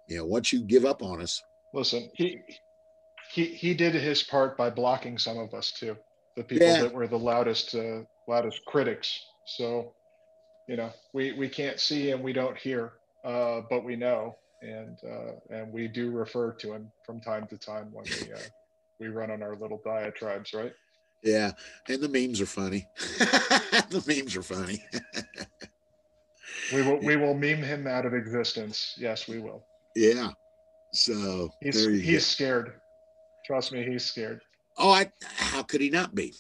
You know, once you give up on us. Listen, he he he did his part by blocking some of us too, the people yeah. that were the loudest uh, loudest critics. So, you know, we we can't see and we don't hear, uh, but we know, and uh, and we do refer to him from time to time when we uh, we run on our little diatribes, right? Yeah, and the memes are funny. [laughs] the memes are funny. we will we will meme him out of existence. Yes, we will. Yeah. So he's he's go. scared. Trust me, he's scared. Oh, I how could he not be?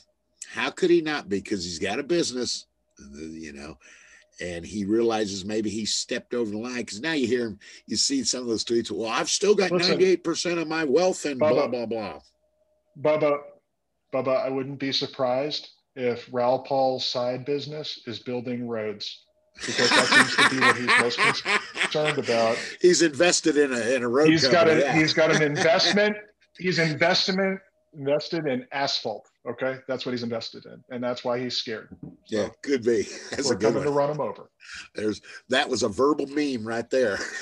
How could he not be? Because he's got a business, you know, and he realizes maybe he stepped over the line. Because now you hear him, you see some of those tweets. Well, I've still got ninety eight percent of my wealth and blah blah blah. Bubba, Bubba, I wouldn't be surprised if Raoul Pal's side business is building roads because that seems to be what he's most [laughs] concerned about. He's invested in a in a road. He's company, got a yeah. he's got an investment. He's investment invested in asphalt. Okay, that's what he's invested in, and that's why he's scared. So yeah, could be. [laughs] That's we're coming one. to run him over. There's that was a verbal meme right there. [laughs]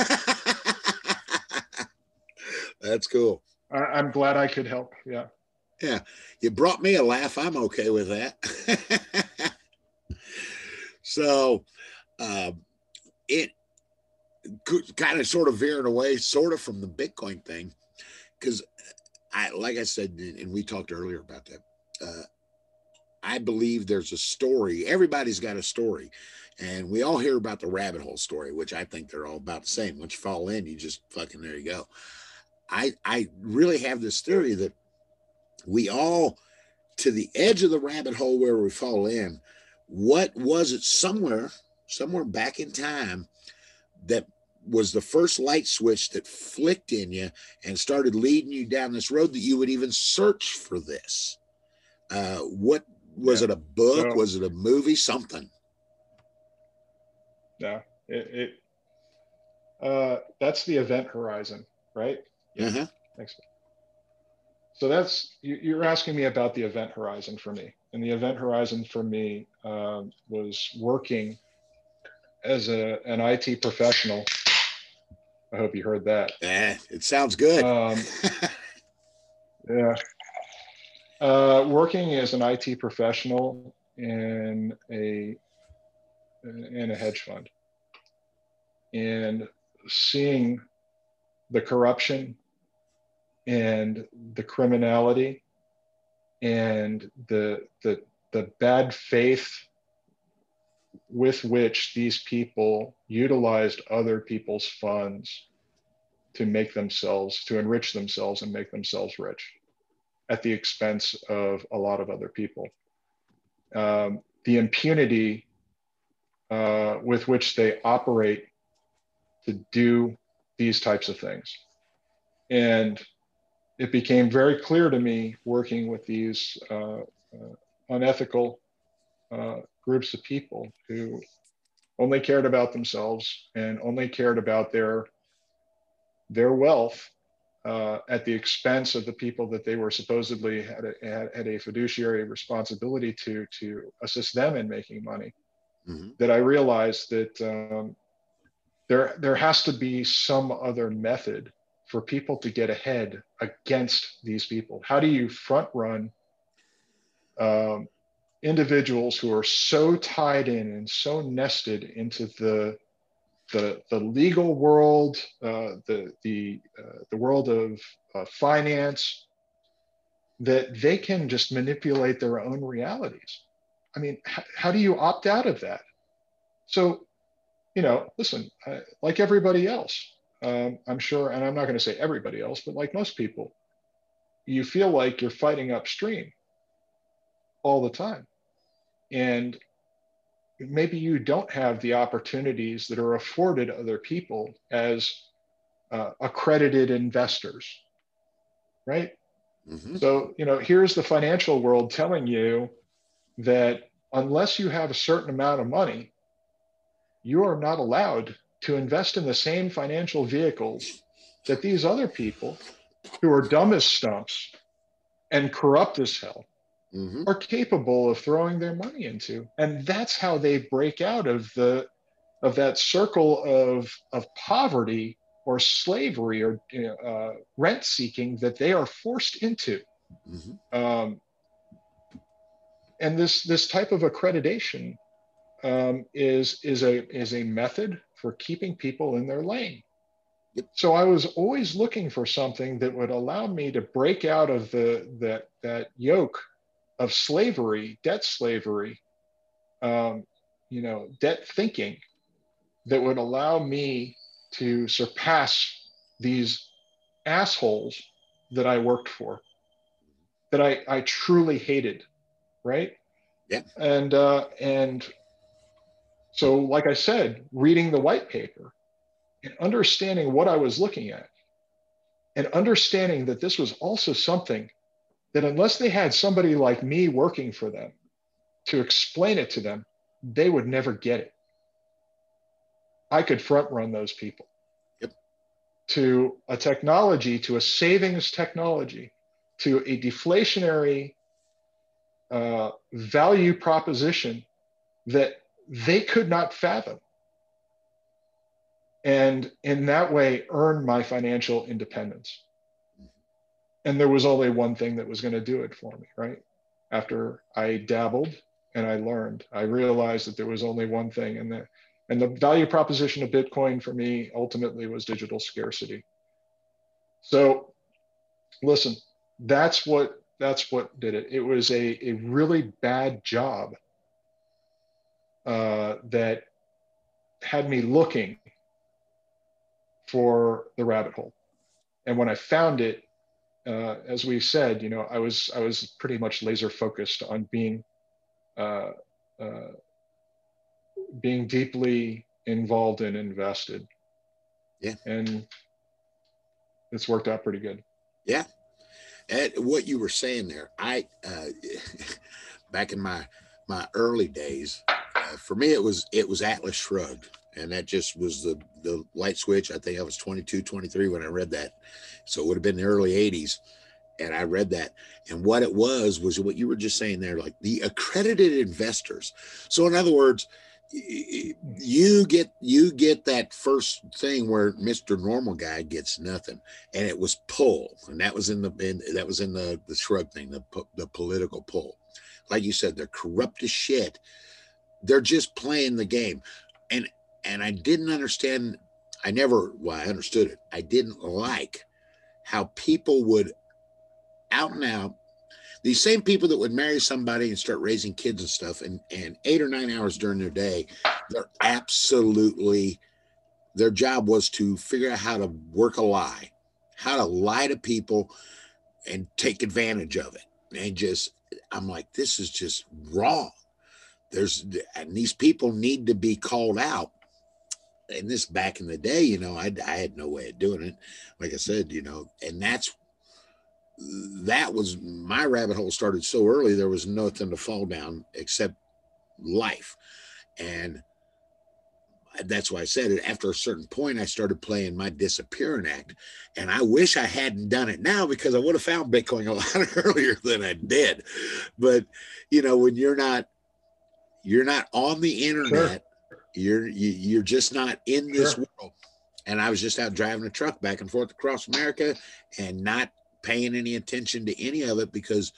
that's cool. I, I'm glad I could help. Yeah. Yeah, you brought me a laugh. I'm okay with that. [laughs] so, um, it kind of sort of veering away, sort of from the Bitcoin thing, because I, like I said, and we talked earlier about that. Uh, I believe there's a story. Everybody's got a story, and we all hear about the rabbit hole story, which I think they're all about the same. Once you fall in, you just fucking there you go. I I really have this theory that we all to the edge of the rabbit hole where we fall in what was it somewhere somewhere back in time that was the first light switch that flicked in you and started leading you down this road that you would even search for this. Uh, what was yeah. it a book? Was it a movie? Something. Yeah it, it uh, that's the event horizon right? Yeah. Uh-huh. thanks. So that's you're asking me about the event horizon for me. And the event horizon for me um, was working as a, an it professional i hope you heard that. Eh, it sounds good. Um, [laughs] yeah. Uh, working as an it professional in a in a hedge fund and seeing the corruption and the criminality and the the the bad faith with which these people utilized other people's funds to make themselves to enrich themselves and make themselves rich at the expense of a lot of other people. Um, the impunity uh, with which they operate to do these types of things. And it became very clear to me working with these uh, uh, unethical uh, groups of people who only cared about themselves and only cared about their their wealth uh, at the expense of the people that they were supposedly had a, had, had a fiduciary responsibility to to assist them in making money. Mm-hmm. That I realized that um, there there has to be some other method for people to get ahead against these people? How do you front run um, individuals who are so tied in and so nested into the the, the legal world, uh, the the uh, the world of uh, finance, that they can just manipulate their own realities. I mean, h- how do you opt out of that? So, you know, listen, like everybody else, um, I'm sure, and I'm not going to say everybody else, but like most people, you feel like you're fighting upstream all the time. And maybe you don't have the opportunities that are afforded other people as uh, accredited investors, right? Mm-hmm. So, you know, here's the financial world telling you that unless you have a certain amount of money, you are not allowed to invest in the same financial vehicles that these other people who are dumb as stumps and corrupt as hell mm-hmm. are capable of throwing their money into. And that's how they break out of the of that circle of of poverty or slavery or uh, rent seeking that they are forced into. Mm-hmm. Um, and this this type of accreditation um, is is a is a method for keeping people in their lane. So I was always looking for something that would allow me to break out of the that that yoke of slavery, debt slavery, um, you know, debt thinking, that would allow me to surpass these assholes that I worked for, that I I truly hated, right? Yeah. And uh, and so, like I said, reading the white paper and understanding what I was looking at, and understanding that this was also something that, unless they had somebody like me working for them to explain it to them, they would never get it. I could front run those people yep. to a technology, to a savings technology, to a deflationary uh, value proposition that they could not fathom and in that way earn my financial independence and there was only one thing that was going to do it for me right? After i dabbled and i learned i realized that there was only one thing and that and the value proposition of bitcoin for me ultimately was digital scarcity. So listen that's what that's what did it. It was a, a really bad job uh, that had me looking for the rabbit hole. And when I found it, uh, as we said, you know, I was I was pretty much laser focused on being uh, uh, being deeply involved and invested. Yeah, and it's worked out pretty good. Yeah, and what you were saying there, I uh, [laughs] back in my my early days, uh, for me it was it was Atlas Shrugged and that just was the the light switch. I think I was 22, 23 when I read that, so it would have been the early 80s, and I read that. And what it was was what you were just saying there, like the accredited investors. So in other words, you get you get that first thing where Mr. Normal Guy gets nothing, and it was pull, and that was in the in, that was in the the shrug thing, the the political pull. Like you said, they're corrupt as shit. They're just playing the game, and and I didn't understand. I never, well, I understood it. I didn't like how people would out and out, these same people that would marry somebody and start raising kids and stuff, and, and eight or nine hours during their day, they're absolutely, their job was to figure out how to work a lie, how to lie to people and take advantage of it. And just, I'm like, this is just wrong. There's, and these people need to be called out and this back in the day, you know, I, I had no way of doing it. Like I said, you know, and that's that was my rabbit hole started so early there was nothing to fall down except life and that's why i said it after a certain point i started playing my disappearing act and i wish i hadn't done it now because i would have found bitcoin a [laughs] lot earlier than i did but you know when you're not you're not on the internet you're you, are you are just not in this sure. world. And I was just out driving a truck back and forth across America and not paying any attention to any of it because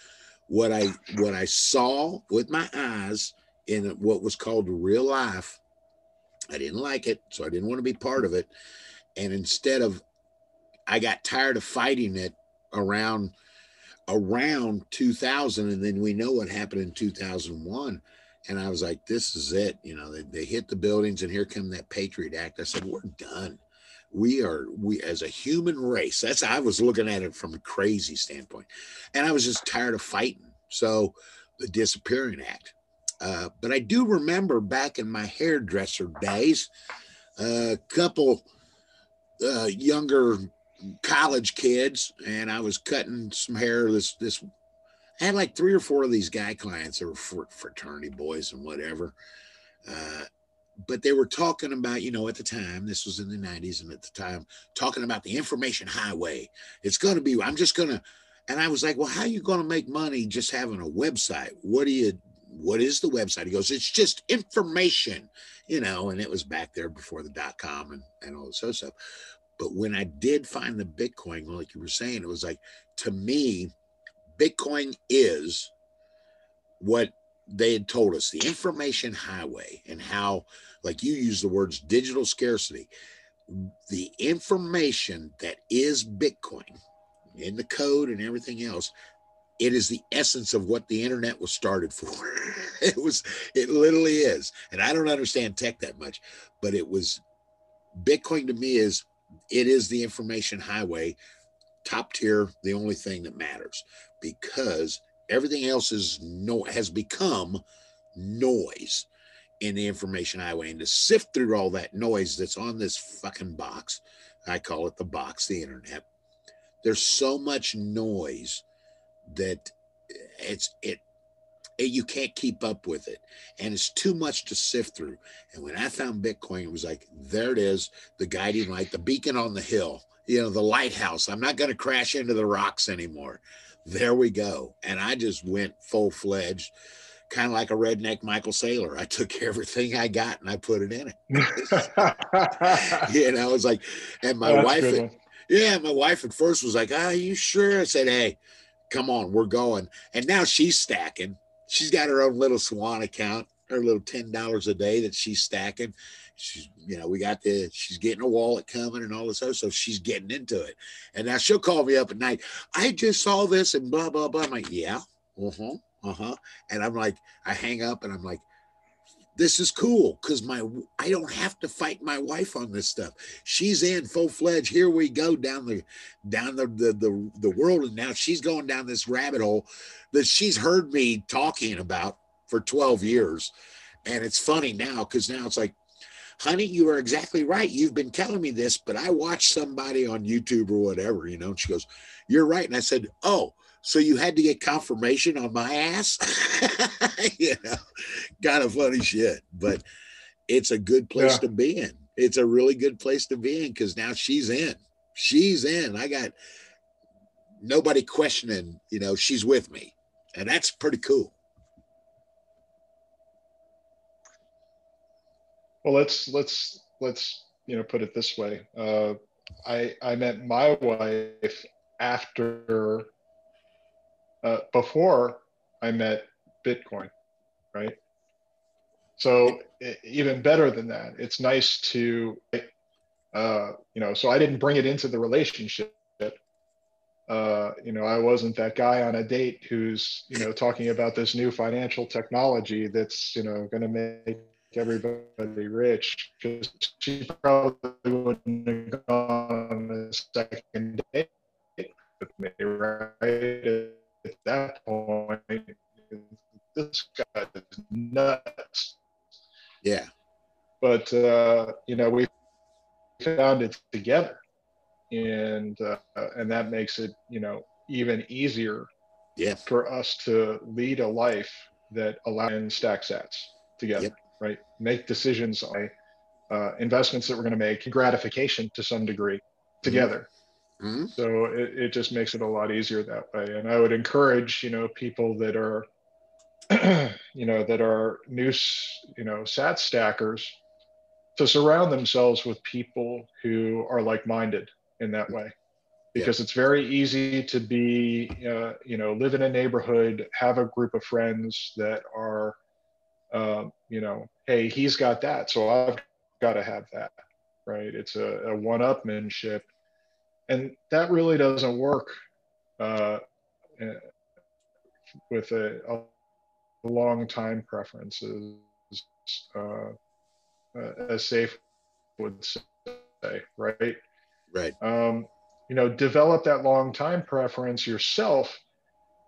what I what I saw with my eyes in what was called real life, I didn't like it, so I didn't want to be part of it. And instead of, I got tired of fighting it around around 2000, and then we know what happened in 2001 and I was like, this is it. You know, they, they hit the buildings and here come that Patriot Act. I said, we're done. We are, we as a human race, that's, I was looking at it from a crazy standpoint. And I was just tired of fighting. So the Disappearing Act. Uh, but I do remember back in my hairdresser days, a couple uh, younger college kids, and I was cutting some hair. This this I had like three or four of these guy clients that were fraternity boys and whatever. Uh, but they were talking about, you know, at the time, this was in the 90s, and at the time, talking about the information highway. It's going to be, I'm just going to, and I was like, well, how are you going to make money just having a website? What do you, what is the website? He goes, it's just information, you know, and it was back there before the dot com and, and all this other stuff. But when I did find the Bitcoin, like you were saying, it was like, to me, Bitcoin is what they had told us the information highway and how, like you use the words digital scarcity, the information that is Bitcoin in the code and everything else, it is the essence of what the internet was started for. [laughs] it was, it literally is. And I don't understand tech that much, but it was Bitcoin to me is it is the information highway, top tier, the only thing that matters because everything else is no has become noise in the information highway. And to sift through all that noise that's on this fucking box i call it the box the internet there's so much noise that it's it, it you can't keep up with it. And it's too much to sift through. And when i found bitcoin it was like there it is the guiding light the beacon on the hill you know the lighthouse i'm not going to crash into the rocks anymore there we go. And I just went full fledged, kind of like a redneck Michael Saylor. I took everything I got and I put it in it. [laughs] you know, it's like, and my wife, had, yeah, my wife at first was like, Are you sure? I said, Hey, come on, we're going. And now she's stacking. She's got her own little Swan account, her little $10 a day that she's stacking she's you know we got the she's getting a wallet coming and all this other stuff. She's getting into it. And now she'll call me up at night. I just saw this and blah blah blah. I'm like yeah uh-huh uh-huh. And i'm like i hang up and i'm like this is cool because my i don't have to fight my wife on this stuff. She's in full-fledged here we go down the down the, the the the world. And now she's going down this rabbit hole that she's heard me talking about for 12 years. And it's funny now because now it's like honey, you are exactly right. You've been telling me this, but I watched somebody on YouTube or whatever, you know. And she goes, You're right. And I said, Oh, so you had to get confirmation on my ass? [laughs] you know, kind of funny shit. But it's a good place yeah. to be in. It's a really good place to be in because now she's in. She's in. I got nobody questioning, you know, she's with me. And that's pretty cool. Well, let's let's let's you know put it this way. Uh, I I met my wife after uh, before I met Bitcoin, right? So even better than that, it's nice to, uh, you know. So I didn't bring it into the relationship. Uh, you know, I wasn't that guy on a date who's, you know, talking about this new financial technology that's, you know, going to make everybody rich because she probably wouldn't have gone on a second date with me, right? At that point, this guy is nuts. Yeah. But, uh, you know, we found it together. And, uh, and that makes it, you know, even easier yeah. for us to lead a life that allows and stack sats together. Yep right? Make decisions on uh, investments that we're going to make, gratification to some degree mm-hmm. together. Mm-hmm. So it, it just makes it a lot easier that way. And I would encourage, you know, people that are, [clears throat] you know, that are new, you know, sat stackers to surround themselves with people who are like-minded in that way because yeah. it's very easy to be uh, you know live in a neighborhood have a group of friends that are um, you know, hey, he's got that, so I've got to have that, right? It's a, a one-upmanship, and that really doesn't work uh, eh, with a, a, long time preferences, uh, as Saif would say, right? Right. Um, you know, develop that long time preference yourself,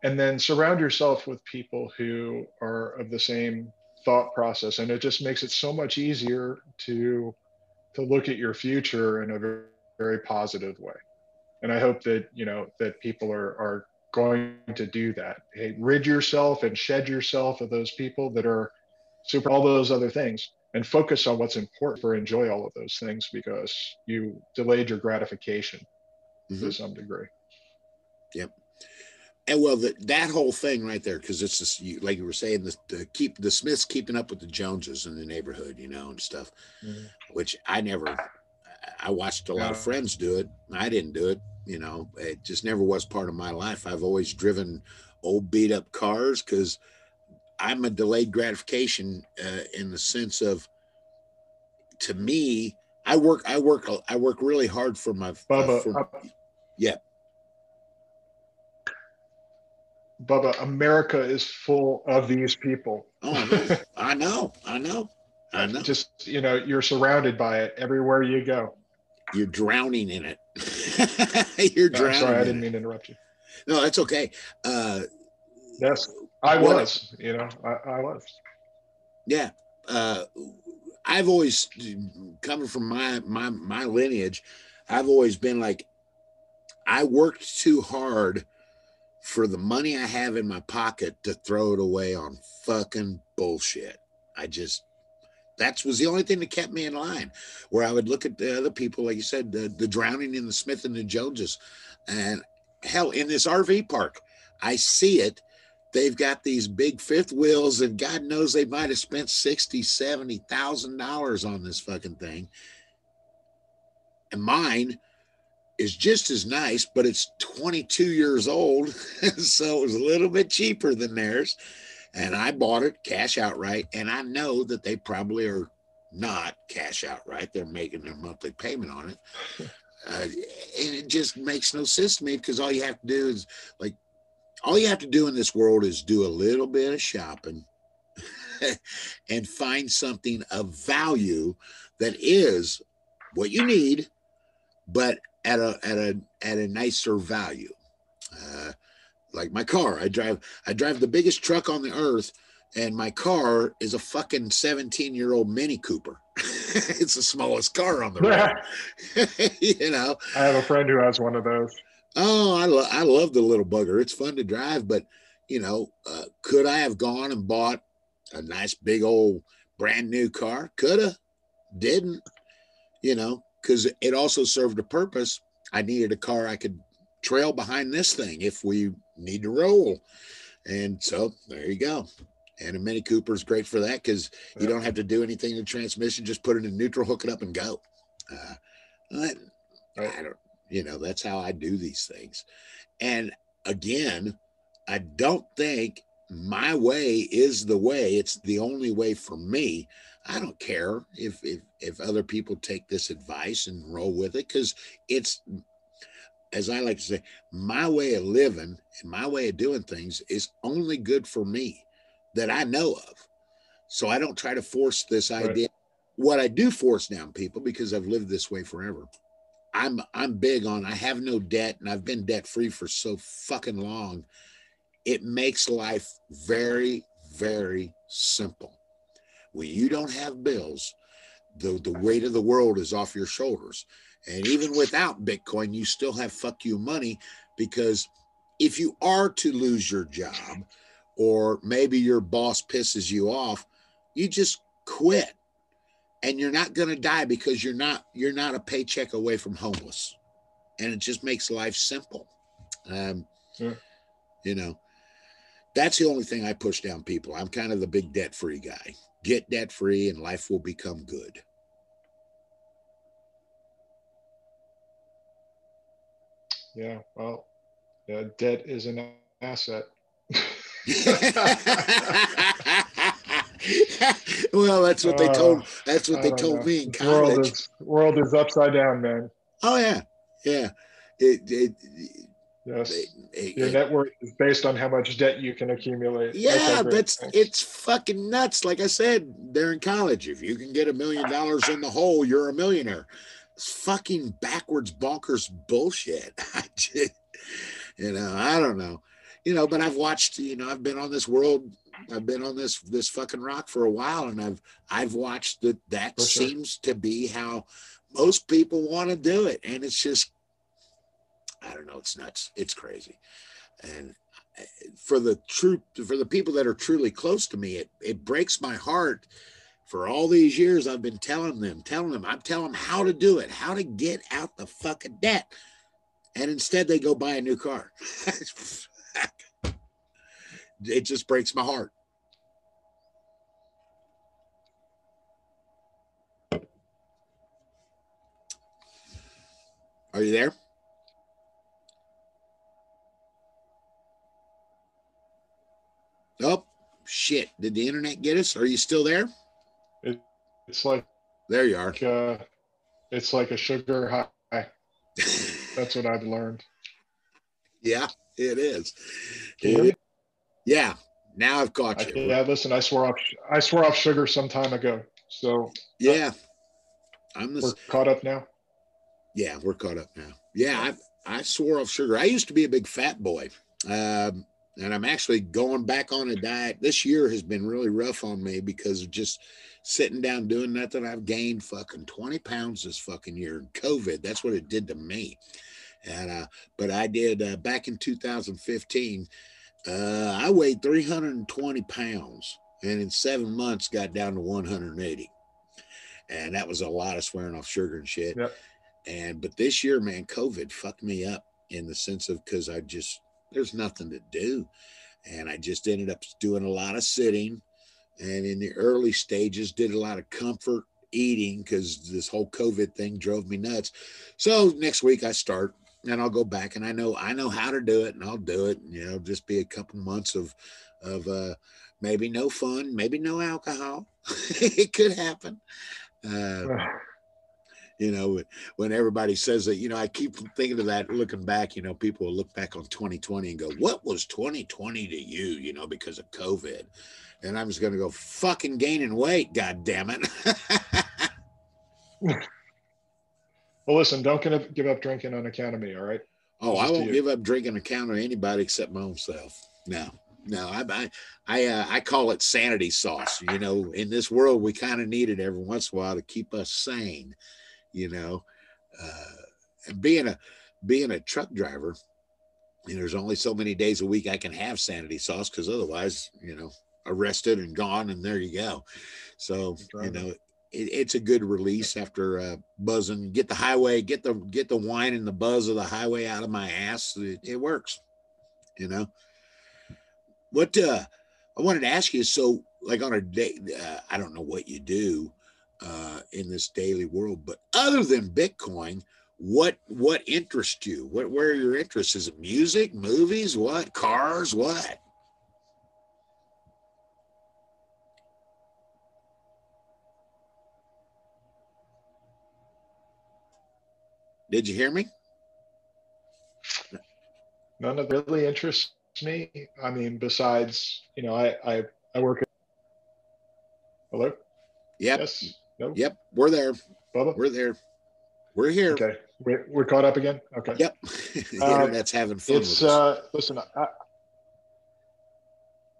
and then surround yourself with people who are of the same thought process and it just makes it so much easier to to look at your future in a very, very positive way and i hope that you know that people are are going to do that hey rid yourself and shed yourself of those people that are super all those other things and focus on what's important for enjoy all of those things because you delayed your gratification mm-hmm. to some degree. Yep. And well, the, that whole thing right there, because it's just you, like you were saying, the, the, keep the Smiths keeping up with the Joneses in the neighborhood, you know, and stuff, mm-hmm. which I never. I watched a lot yeah. of friends do it. I didn't do it. You know, it just never was part of my life. I've always driven old beat up cars because I'm a delayed gratification uh, in the sense of, to me, I work, I work, I work really hard for my. Bubba, uh, for, yeah. Bubba, America is full of these people. Oh, I know, I know, I know. Just you know, you're surrounded by it everywhere you go. You're drowning in it. [laughs] you're drowning. sorry, I didn't mean to interrupt you. No, that's okay. Uh, yes, I was. You know, I, I was. Yeah, uh, I've always coming from my my my lineage. I've always been like, I worked too hard for the money I have in my pocket to throw it away on fucking bullshit. I just that was the only thing that kept me in line. Where I would look at the other people, like you said, the, the drowning in the Smith and the Joneses, and hell, in this RV park, I see it. They've got these big fifth wheels, and God knows they might have spent sixty, seventy thousand dollars on this fucking thing. And mine is just as nice, but it's 22 years old. [laughs] so it was a little bit cheaper than theirs. And I bought it cash outright. And I know that they probably are not cash outright. They're making their monthly payment on it. [laughs] Uh, and it just makes no sense to me because all you have to do is like, all you have to do in this world is do a little bit of shopping [laughs] and find something of value that is what you need, but at a at a at a nicer value. Uh, like my car, I drive I drive the biggest truck on the earth, and my car is a fucking 17 year old Mini Cooper. [laughs] it's the smallest car on the road. [laughs] [laughs] you know, I have a friend who has one of those. Oh, I love I love the little bugger. It's fun to drive, but you know, uh, could I have gone and bought a nice big old brand new car? Coulda, didn't. You know, because it also served a purpose. I needed a car I could trail behind this thing if we need to roll. And so there you go. And a Mini Cooper is great for that because you don't have to do anything in the transmission. Just put it in neutral, hook it up, and go. Uh, I, I don't, you know, that's how I do these things. And again, I don't think my way is the way. It's the only way for me. I don't care if if if other people take this advice and roll with it because it's as I like to say, my way of living and my way of doing things is only good for me that I know of. So I don't try to force this right. idea. What I do force down people because I've lived this way forever. I'm I'm big on I have no debt and I've been debt free for so fucking long. It makes life very very simple when you don't have bills, the, the weight of the world is off your shoulders. And even without Bitcoin, you still have fuck you money because if you are to lose your job or maybe your boss pisses you off, you just quit. And you're not going to die because you're not you're not a paycheck away from homeless. And it just makes life simple. Um, yeah. You know, that's the only thing I push down people. I'm kind of the big debt free guy get debt free and life will become good. Yeah, well, yeah, debt is an asset. [laughs] well, that's what they uh, told. That's what they told know. me in college. World is, world is upside down, man. Oh yeah, yeah. It, it, Yes. Your net worth is based on how much debt you can accumulate. Yeah, that's it's fucking nuts. Like I said, they're in college. If you can get a million dollars in the hole, you're a millionaire. It's fucking backwards bonkers bullshit. [laughs] I just, you know, I don't know. You know, but I've watched, you know, I've been on this world, I've been on this this fucking rock for a while, and I've I've watched that that sure. seems to be how most people want to do it. And it's just I don't know. It's nuts. It's crazy. And eh, for the true, for the people that are truly close to me, it, it breaks my heart for all these years, I've been telling them, telling them, I'm telling them how to do it, how to get out the fucking debt. And instead, they go buy a new car. [laughs] it just breaks my heart. Are you there? Oh, shit. Did the internet get us? Are you still there? It's like There you are. uh, it's like a sugar high. That's what I've learned. [laughs] yeah, it is. Can you hear me? Yeah. Now I've caught I, you. yeah, listen, I swore off I swore off sugar some time ago. So Yeah. I'm the we're caught up now. Yeah, we're caught up now. Yeah, I I swore off sugar. I used to be a big fat boy, um, and I'm actually going back on a diet. This year has been really rough on me because of just sitting down doing nothing. I've gained fucking 20 pounds this fucking year. COVID, that's what it did to me. And uh, but I did uh, back in 2015. Uh, I weighed 320 pounds, and in seven months got down to 180. And that was a lot of swearing off sugar and shit. Yep. And but this year, man, COVID fucked me up in the sense of because I just there's nothing to do. And I just ended up doing a lot of sitting. And in the early stages, did a lot of comfort eating because this whole COVID thing drove me nuts. So next week I start and I'll go back and I know I know how to do it and I'll do it. And, you know, just be a couple months of of uh maybe no fun, maybe no alcohol. [laughs] it could happen. Uh [sighs] you know when everybody says that you know i keep thinking of that looking back you know people will look back on 2020 and go what was 2020 to you you know because of covid? And i'm just going to go fucking gaining weight god damn it [laughs] Well, listen, don't give up, give up drinking on account of me. All right. oh i won't give up drinking account of anybody except my own self. No no i i i, uh, I call it sanity sauce you know? In this world we kind of need it every once in a while to keep us sane you know uh and being a being a truck driver know, there's only so many days a week I can have sanity sauce because otherwise, you know, arrested and gone, and there you go. So, you know, it, it's a good release after uh, buzzing. Get the highway, get the get the wine and the buzz of the highway out of my ass. It, it works, you know. What uh, I wanted to ask you, so like on a day, uh, I don't know what you do uh, in this daily world, but other than Bitcoin, what what interests you? What where are your interests? Is it music, movies, what cars, what? Did you hear me? None of it really interests me. I mean, besides, you know, I I, I work. At, hello. Yep. Yes. No. Yep. We're there. Bubba. We're there. We're here. Okay. We're, we're caught up again. Okay. Yep. [laughs] the Um, internet's having fun It's with us. uh, listen. I,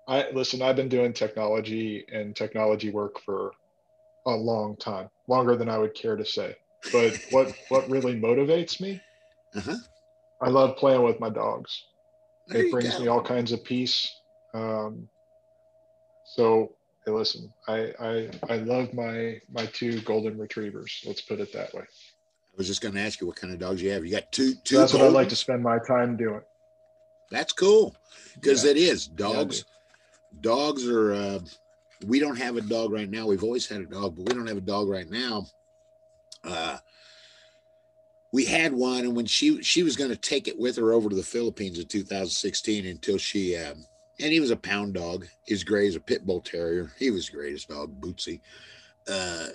I listen. I've been doing technology and technology work for a long time, longer than I would care to say. But [laughs] what what really motivates me? uh-huh. I love playing with my dogs. There it brings go. me all kinds of peace. Um, so hey, listen, I, I I love my my two golden retrievers. Let's put it that way. I was just going to ask you what kind of dogs you have. You got two, two. That's what I like to spend my time doing. That's cool because Yeah. it is Yeah, dogs. dogs are. Uh, we don't have a dog right now. We've always had a dog, but we don't have a dog right now. Uh, we had one, and when she she was going to take it with her over to the Philippines in 2016 until she. Um, and he was a pound dog. He's gray as a pit bull terrier. He was the greatest dog, Bootsy. Uh,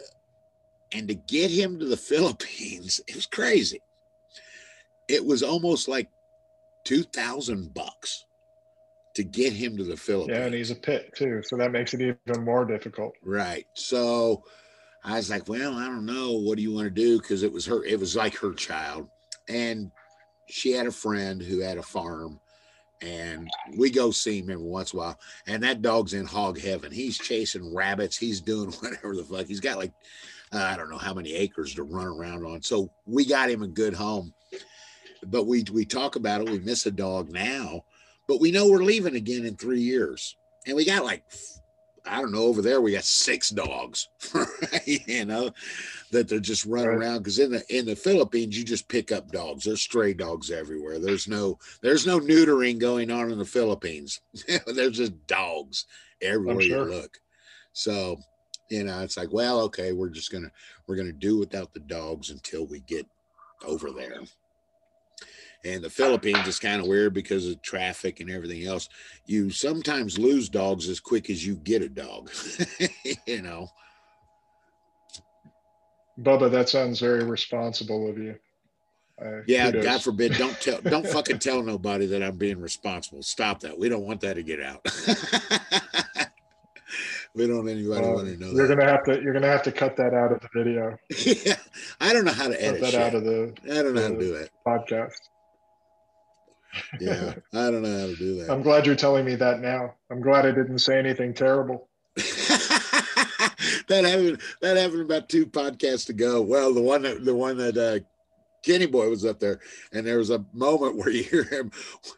and to get him to the [laughs] Philippines, it was crazy. It was almost like two thousand bucks to get him to the Philippines. Yeah, and he's a pit too, so that makes it even more difficult. Right. So I was like, well, I don't know. What do you want to do? Because it was her, it was like her child. And she had a friend who had a farm. And we go see him every once in a while. And that dog's in hog heaven. He's chasing rabbits. He's doing [laughs] whatever the fuck. He's got like, uh, I don't know how many acres to run around on. So we got him a good home. But we we talk about it. We miss a dog now, but we know we're leaving again in three years. And we got like I don't know, over there we got six dogs, [laughs] you know, that they're just running right. around. Because in the in the Philippines, you just pick up dogs. There's stray dogs everywhere. There's no there's no neutering going on in the Philippines. [laughs] there's just dogs everywhere sure. you look. So, you know, it's like, well, okay, we're just gonna we're gonna do without the dogs until we get over there. And the Philippines is kind of weird because of traffic and everything else. You sometimes lose dogs as quick as you get a dog, [laughs] you know. Bubba, that sounds very responsible of you. Uh, yeah, kudos. God forbid, don't [laughs] tell, don't fucking tell nobody that I'm being responsible. Stop that. We don't want that to get out. [laughs] we don't anybody uh, want to know. You're that. gonna have to. You're gonna have to cut that out of the video. yeah, [laughs] I don't know how to edit that shit. out of the. I don't know how to do it. Podcast yeah, I don't know how to do that. I'm glad you're telling me that now. I'm glad I didn't say anything terrible. That happened. That happened about two podcasts ago. Well, the one that the one that uh, Kenny Boy was up there, and there was a moment where you hear him,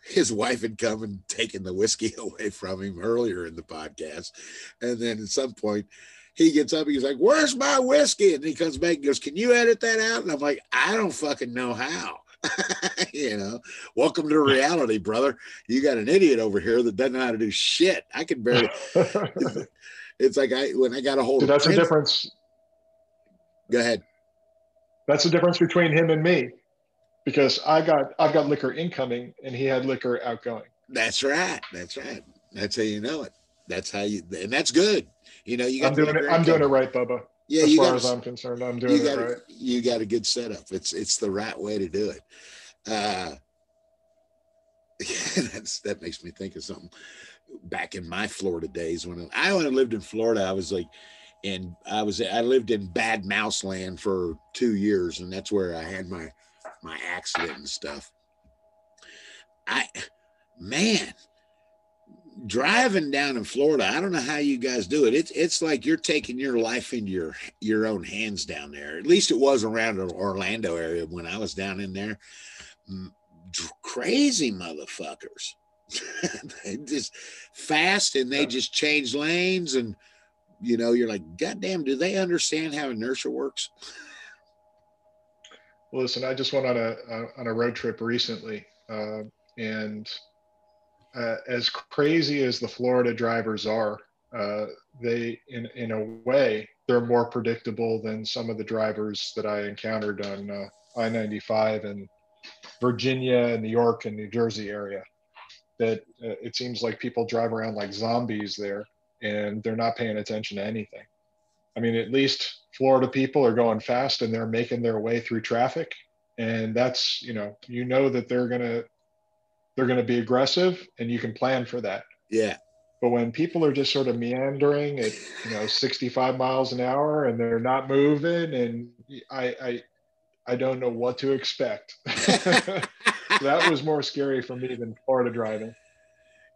his wife had come and taken the whiskey [laughs] away from him earlier in the podcast, and then at some point he gets up, he's like, "Where's my whiskey?" And he comes back and goes, "Can you edit that out?" And I'm like, "I don't fucking know how." [laughs] you know, welcome to reality, brother. You got an idiot over here that doesn't know how to do shit. I can barely. [laughs] it's like I when I got a hold of. That's the difference. Go ahead. That's the difference between him and me, because I got I've got liquor incoming and he had liquor outgoing. That's right. That's right. That's how you know it. That's how you, and that's good. You know, you. I'm doing it. I'm doing it right, Bubba. Yeah, as far got, as I'm concerned, I'm doing got, it right. You got a good setup. It's it's the right way to do it. Uh, yeah, [laughs] that's that makes me think of something. Back in my Florida days, when I only lived in Florida, I was like, and I was I lived in Bad Mouse Land for two years, and that's where I had my my accident and stuff. I man, driving down in Florida, I don't know how you guys do it. It's it's like you're taking your life into your your own hands down there. At least it was around the Orlando area when I was down in there. Crazy motherfuckers. [laughs] they just fast and they just change lanes and you know you're like goddamn do they understand how inertia works well, listen i just went on a, on a road trip recently uh, and uh, as crazy as the Florida drivers are, uh, they, in, in a way, they're more predictable than some of the drivers that I encountered on uh, I 95 and Virginia and New York and New Jersey area. That uh, it seems like people drive around like zombies there and they're not paying attention to anything. I mean, at least Florida people are going fast and they're making their way through traffic. And that's, you know, you know that they're going to they're going to be aggressive and you can plan for that. Yeah. But when people are just sort of meandering at, you know, 65 miles an hour and they're not moving and I, I, I don't know what to expect. [laughs] [laughs] that was more scary for me than Florida driving.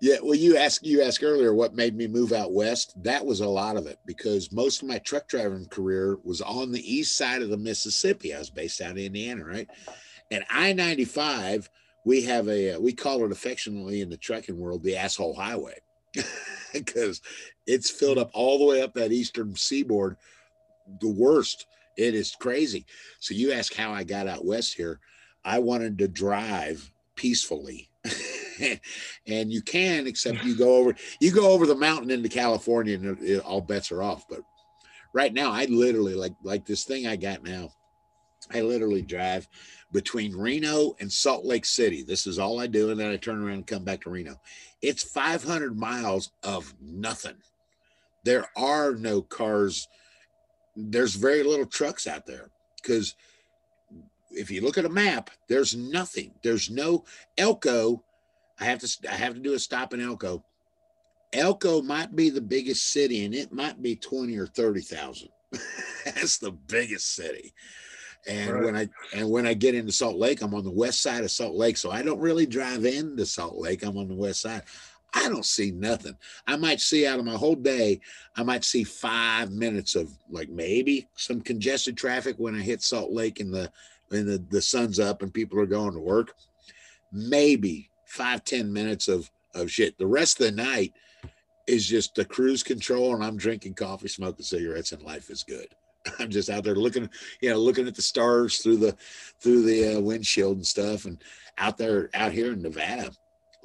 Yeah, well, you asked you asked earlier what made me move out west. That was a lot of it because most of my truck driving career was on the east side of the Mississippi. I was based out in Indiana, right? And I ninety five we have a uh, we call it affectionately in the trucking world the asshole highway [laughs] because it's filled up all the way up that eastern seaboard the worst it is crazy so you ask how i got out west here i wanted to drive peacefully [laughs] and you can except you go over you go over the mountain into california and it, it, all bets are off but right now i literally like like this thing i got now i literally drive between Reno and Salt Lake City. This is all I do. And then I turn around and come back to Reno. It's 500 miles of nothing. There are no cars. There's very little trucks out there because if you look at a map, there's nothing. There's no Elko. I have to I have to do a stop in Elko. Elko might be the biggest city and it might be 20 or 30,000. [laughs] That's the biggest city. And right. when I and when I get into Salt Lake, I'm on the west side of Salt Lake, so I don't really drive into Salt Lake. I'm on the west side. I don't see nothing. I might see out of my whole day, I might see five minutes of like maybe some congested traffic when I hit Salt Lake in the and the, the sun's up and people are going to work. Maybe five ten minutes of of shit. The rest of the night, is just the cruise control, and I'm drinking coffee, smoking cigarettes, and life is good. [laughs] I'm just out there looking, you know, looking at the stars through the through the uh, windshield and stuff, and out there out here in Nevada,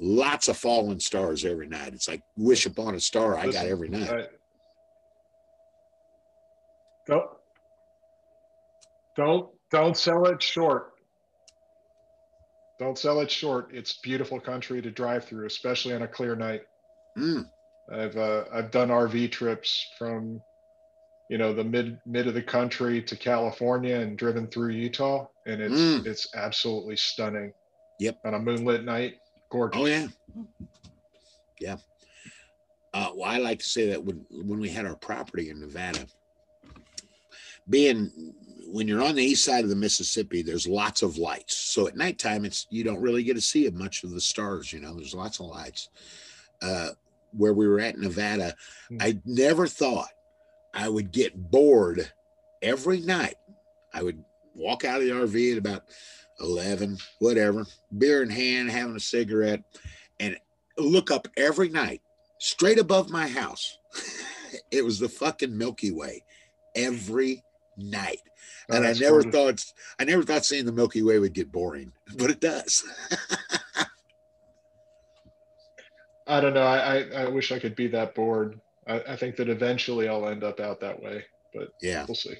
lots of falling stars every night. It's like wish upon a star I got every night. I, don't don't don't sell it short. Don't sell it short. It's beautiful country to drive through, especially on a clear night. Mm. I've uh, I've done RV trips from you know the mid mid of the country to California and driven through Utah, and it's mm. it's absolutely stunning. Yep. On a moonlit night, gorgeous. Oh yeah, yeah. Uh, well, I like to say that when when we had our property in Nevada, being when you're on the east side of the Mississippi, there's lots of lights. So at nighttime, it's you don't really get to see much of the stars. You know, there's lots of lights. Uh, where we were at Nevada, mm-hmm. I never thought I would get bored every night. I would walk out of the RV at about 11, whatever, beer in hand, having a cigarette, and look up every night straight above my house. [laughs] it was the fucking Milky Way every night. Oh, and I never funny. thought I never thought seeing the Milky Way would get boring, [laughs] but it does. [laughs] I don't know. I, I, I wish I could be that bored. I, I think that eventually I'll end up out that way, but yeah, we'll see.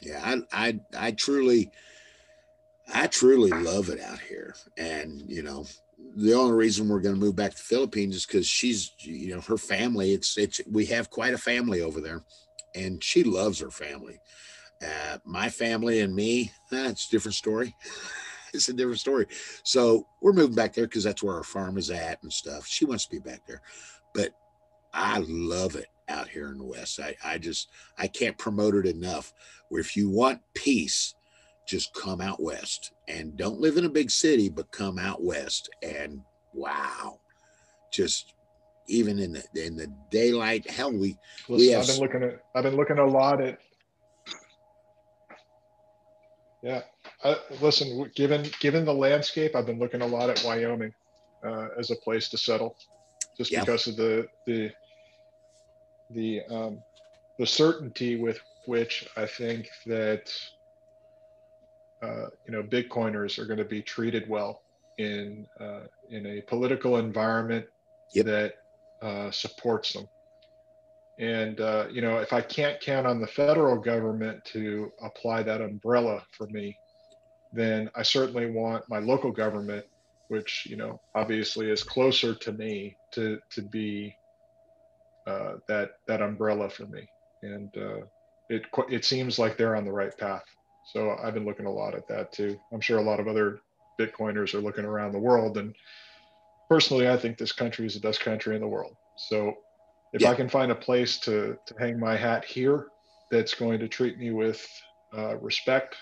Yeah, I I I truly I truly love it out here. And you know, the only reason we're going to move back to the Philippines is because she's, you know, her family. It's it's we have quite a family over there, and she loves her family. Uh, my family and me, eh, it's a different story. [laughs] it's a different story. So we're moving back there because that's where our farm is at and stuff. She wants to be back there, but I love it out here in the West. I, I just I can't promote it enough. Where if you want peace, just come out west and don't live in a big city, but come out west and wow, just even in the in the daylight. Hell, we Listen, we have. I've been looking at I've been looking a lot at yeah. Uh, listen, given given the landscape, I've been looking a lot at Wyoming uh, as a place to settle, just yeah. because of the the the um, the certainty with which I think that uh, you know Bitcoiners are going to be treated well in uh, in a political environment yep. that uh, supports them. And, uh, you know, if I can't count on the federal government to apply that umbrella for me, then I certainly want my local government, which, you know, obviously is closer to me to, to be uh, that, that umbrella for me. And uh, it, it seems like they're on the right path. So I've been looking a lot at that too. I'm sure a lot of other Bitcoiners are looking around the world. And personally, I think this country is the best country in the world. So if yeah. I can find a place to, to hang my hat here that's going to treat me with uh, respect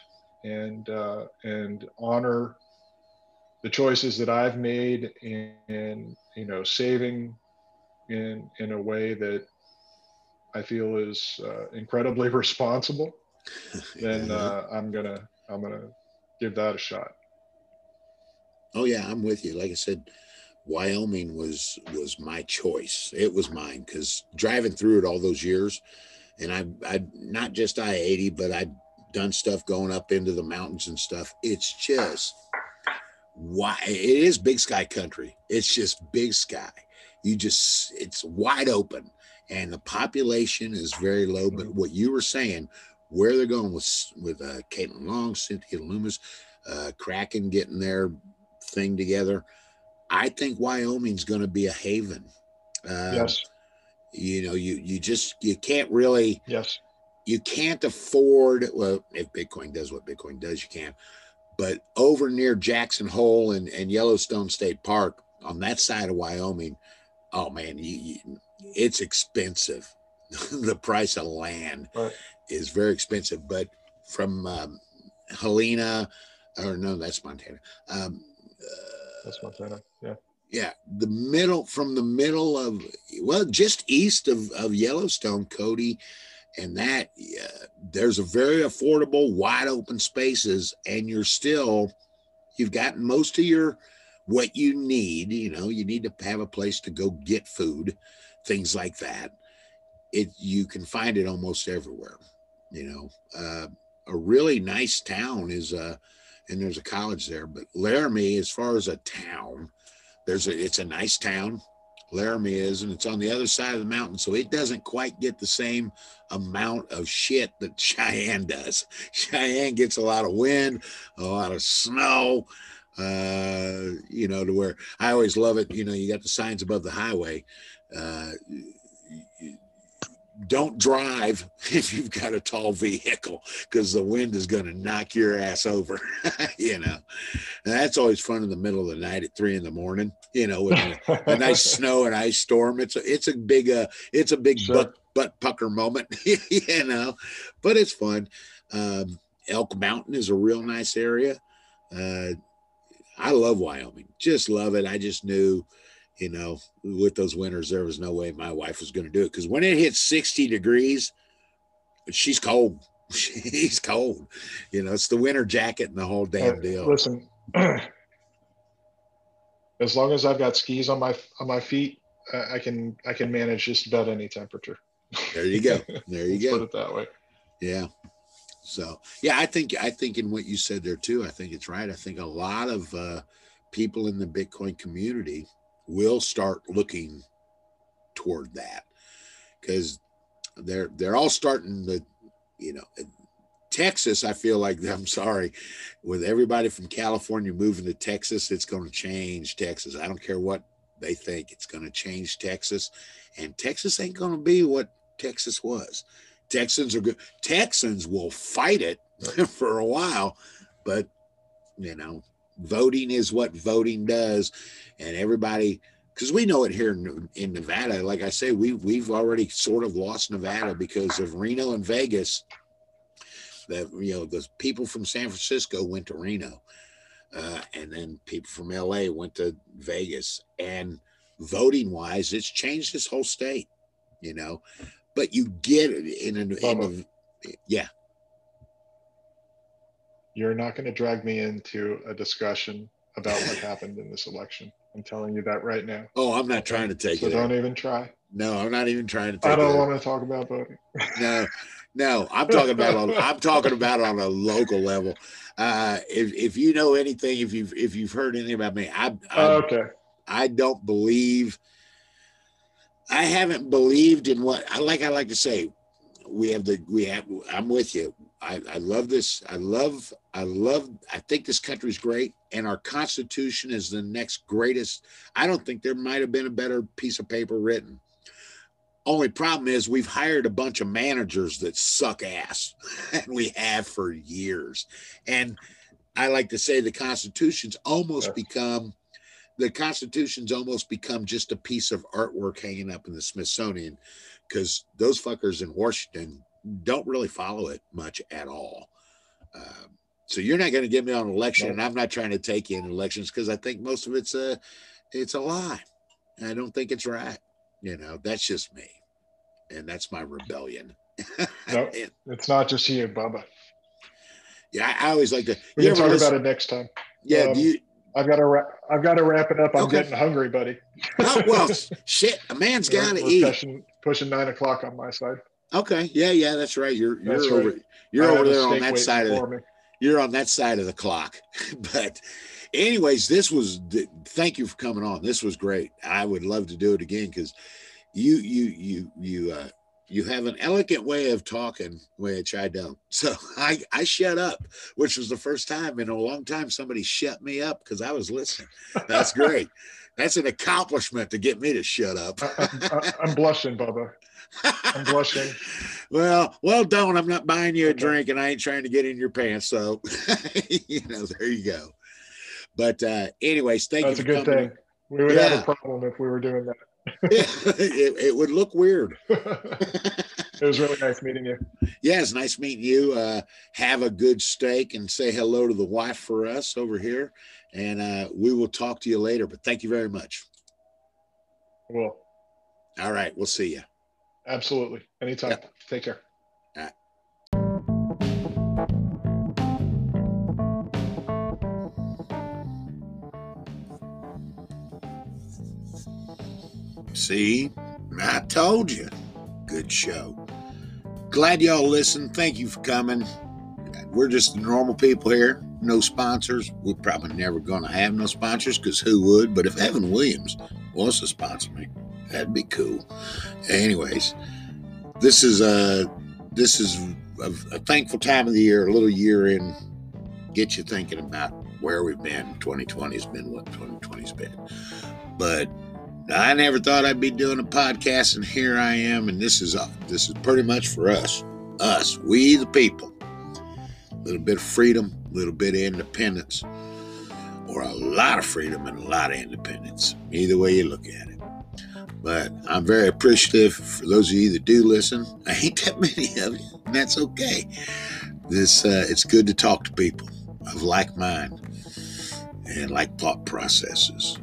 and uh, and honor the choices that I've made and you know saving in in a way that I feel is uh, incredibly [laughs] responsible, [laughs] then uh, I'm gonna I'm gonna give that a shot. Oh yeah, I'm with you. Like I said, Wyoming was was my choice. It was mine because driving through it all those years, and I I not just I eighty, but I'd done stuff going up into the mountains and stuff. It's just why it is big sky country. It's just big sky. You just it's wide open, and the population is very low. But what you were saying, where they're going with with uh, Caitlin Long, Cynthia Lummis, uh, Kraken getting their thing together I think Wyoming's going to be a haven. Uh, yes. You know, you you just you can't really. Yes. You can't afford. Well, if Bitcoin does what Bitcoin does, you can. But over near Jackson Hole and, and Yellowstone State Park, on that side of Wyoming, oh man, you, you, it's expensive. [laughs] the price of land right. is very expensive. But from um, Helena, or no, that's Montana. Um, uh, that's Montana. Yeah. Yeah, the middle from the middle of well, just east of, of Yellowstone, Cody, and that uh, there's a very affordable, wide open spaces, and you're still you've got most of your what you need. You know, you need to have a place to go get food things like that. It you can find it almost everywhere. You know, uh, a really nice town is uh, and there's a college there, but Laramie, as far as a town, there's a it's a nice town. Laramie is, and it's on the other side of the mountain, so it doesn't quite get the same amount of shit that [laughs] Cheyenne does. Cheyenne gets a lot of wind, a lot of snow, uh, you know, to where I always love it. You know, you got the signs above the highway. Uh, don't drive [laughs] if you've got a tall vehicle because the wind is going to knock your ass over [laughs] you know? And that's always fun in the middle of the night at three in the morning you know with a, a nice [laughs] snow and ice storm. It's a it's a big uh it's a big sure. butt butt pucker moment you know? But it's fun. Um elk mountain is a real nice area. Uh i love wyoming. Just love it. I just knew you know, with those winters, there was no way my wife was going to do it because when it hits 60 degrees, she's cold. [laughs] She's cold. You know, it's the winter jacket and the whole damn deal. Listen, [clears throat] as long as I've got skis on my on my feet, I can I can manage just about any temperature. There you go. [laughs] There you go. Put it that way. Yeah. So yeah, I think I think in what you said there too, I think it's right. I think a lot of uh, people in the Bitcoin community will start looking toward that. Because they're they're all starting to you know texas i feel like [laughs] i'm sorry with everybody from california moving to texas it's going to change texas. I don't care what they think it's going to change texas. And texas ain't going to be what texas was. Texans are good texans will fight it [laughs] for a while but you know voting is what voting does and everybody because we know it here in, in, Nevada. Like I say, we we've already sort of lost Nevada because of Reno and Vegas. That you know, the people from San Francisco went to Reno, uh, and then people from LA went to Vegas. And voting wise, it's changed this whole state. You know, but you get it in a, in a yeah you're not going to drag me into a discussion about what happened in this election. I'm telling you that right now. Oh, I'm not trying to take so it. So don't even try. No, I'm not even trying to take I don't want to talk about voting. no, no, I'm talking about on, I'm talking about on a local level. Uh, if if you know anything, if you've if you've heard anything about me, I, I okay. I don't believe. I haven't believed in what I like. I like to say, we have the we have. I'm with you. I, I love this. I love, I love, I think this country's great. And our Constitution is the next greatest. I don't think there might have been a better piece of paper written. Only problem is we've hired a bunch of managers that suck ass, [laughs] and we have for years. And I like to say the Constitution's almost become the Constitution's almost become just a piece of artwork hanging up in the Smithsonian because those fuckers in Washington don't really follow it much at all. Um, so you're not going to get me on election, and I'm not trying to take you in elections because I think most of it's a it's a lie. I don't think it's right. You know, that's just me, and that's my rebellion. [laughs] no, it's not just you, Bubba. Yeah, I, always like to. We can talk listen? about it next time. Yeah, um, you, I've got to wrap. I've got to wrap it up. I'm okay. getting hungry, buddy. oh, well, [laughs] shit, a man's got to eat. Pushing, pushing nine o'clock on my side. Okay. Yeah, yeah, that's right. You're you're over you're over there on that side of the, me. You're on that side of the clock. [laughs] but anyways, this was thank you for coming on. This was great. I would love to do it again because you you you you uh you have an elegant way of talking, which I don't. [laughs] So I, I shut up, which was the first time in a long time somebody shut me up because I was listening. That's great. [laughs] That's an accomplishment to get me to shut up. I, am blushing, Bubba. I'm blushing. [laughs] well, well, don't. I'm not buying you a drink, and I ain't trying to get in your pants. So, [laughs] you know, there you go. But, uh, anyways, thank That's you. That's a good thing. We would yeah. have a problem if we were doing that. [laughs] it, it, would look weird. it was really nice meeting you. Yeah, it's nice meeting you. Uh, have a good steak and say hello to the wife for us over here. And uh, we will talk to you later. But thank you very much. Well. All right. We'll see you. Absolutely. Anytime. Yep. Take care. See, I told you. Good show. Glad y'all listened. Thank you for coming. We're just the normal people here. No sponsors. We're probably never going to have no sponsors because who would? But if Evan Williams wants to sponsor me, that'd be cool. Anyways, this is a this is a, a thankful time of the year. A little year in, get you thinking about where we've been. 2020 has been what 2020's been. But I never thought I'd be doing a podcast, and here I am. And this is uh, this is pretty much for us, us, we the people. A little bit of freedom, a little bit of independence, or a lot of freedom and a lot of independence. Either way you look at it. But I'm very appreciative for those of you that do listen. I ain't that [laughs] many of you, and that's okay. This uh, it's good to talk to people of like mind and like thought processes.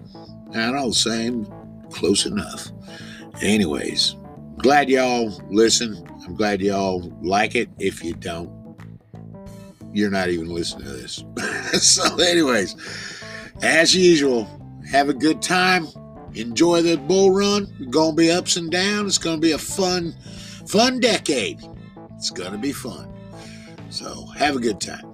Not all the same, close enough. Anyways, glad y'all listen. I'm glad y'all like it. If you don't, you're not even listening to this. [laughs] so, anyways, as usual, have a good time. Enjoy the bull run. It's gonna be ups and downs. It's gonna be a fun, fun decade. It's gonna be fun. So have a good time.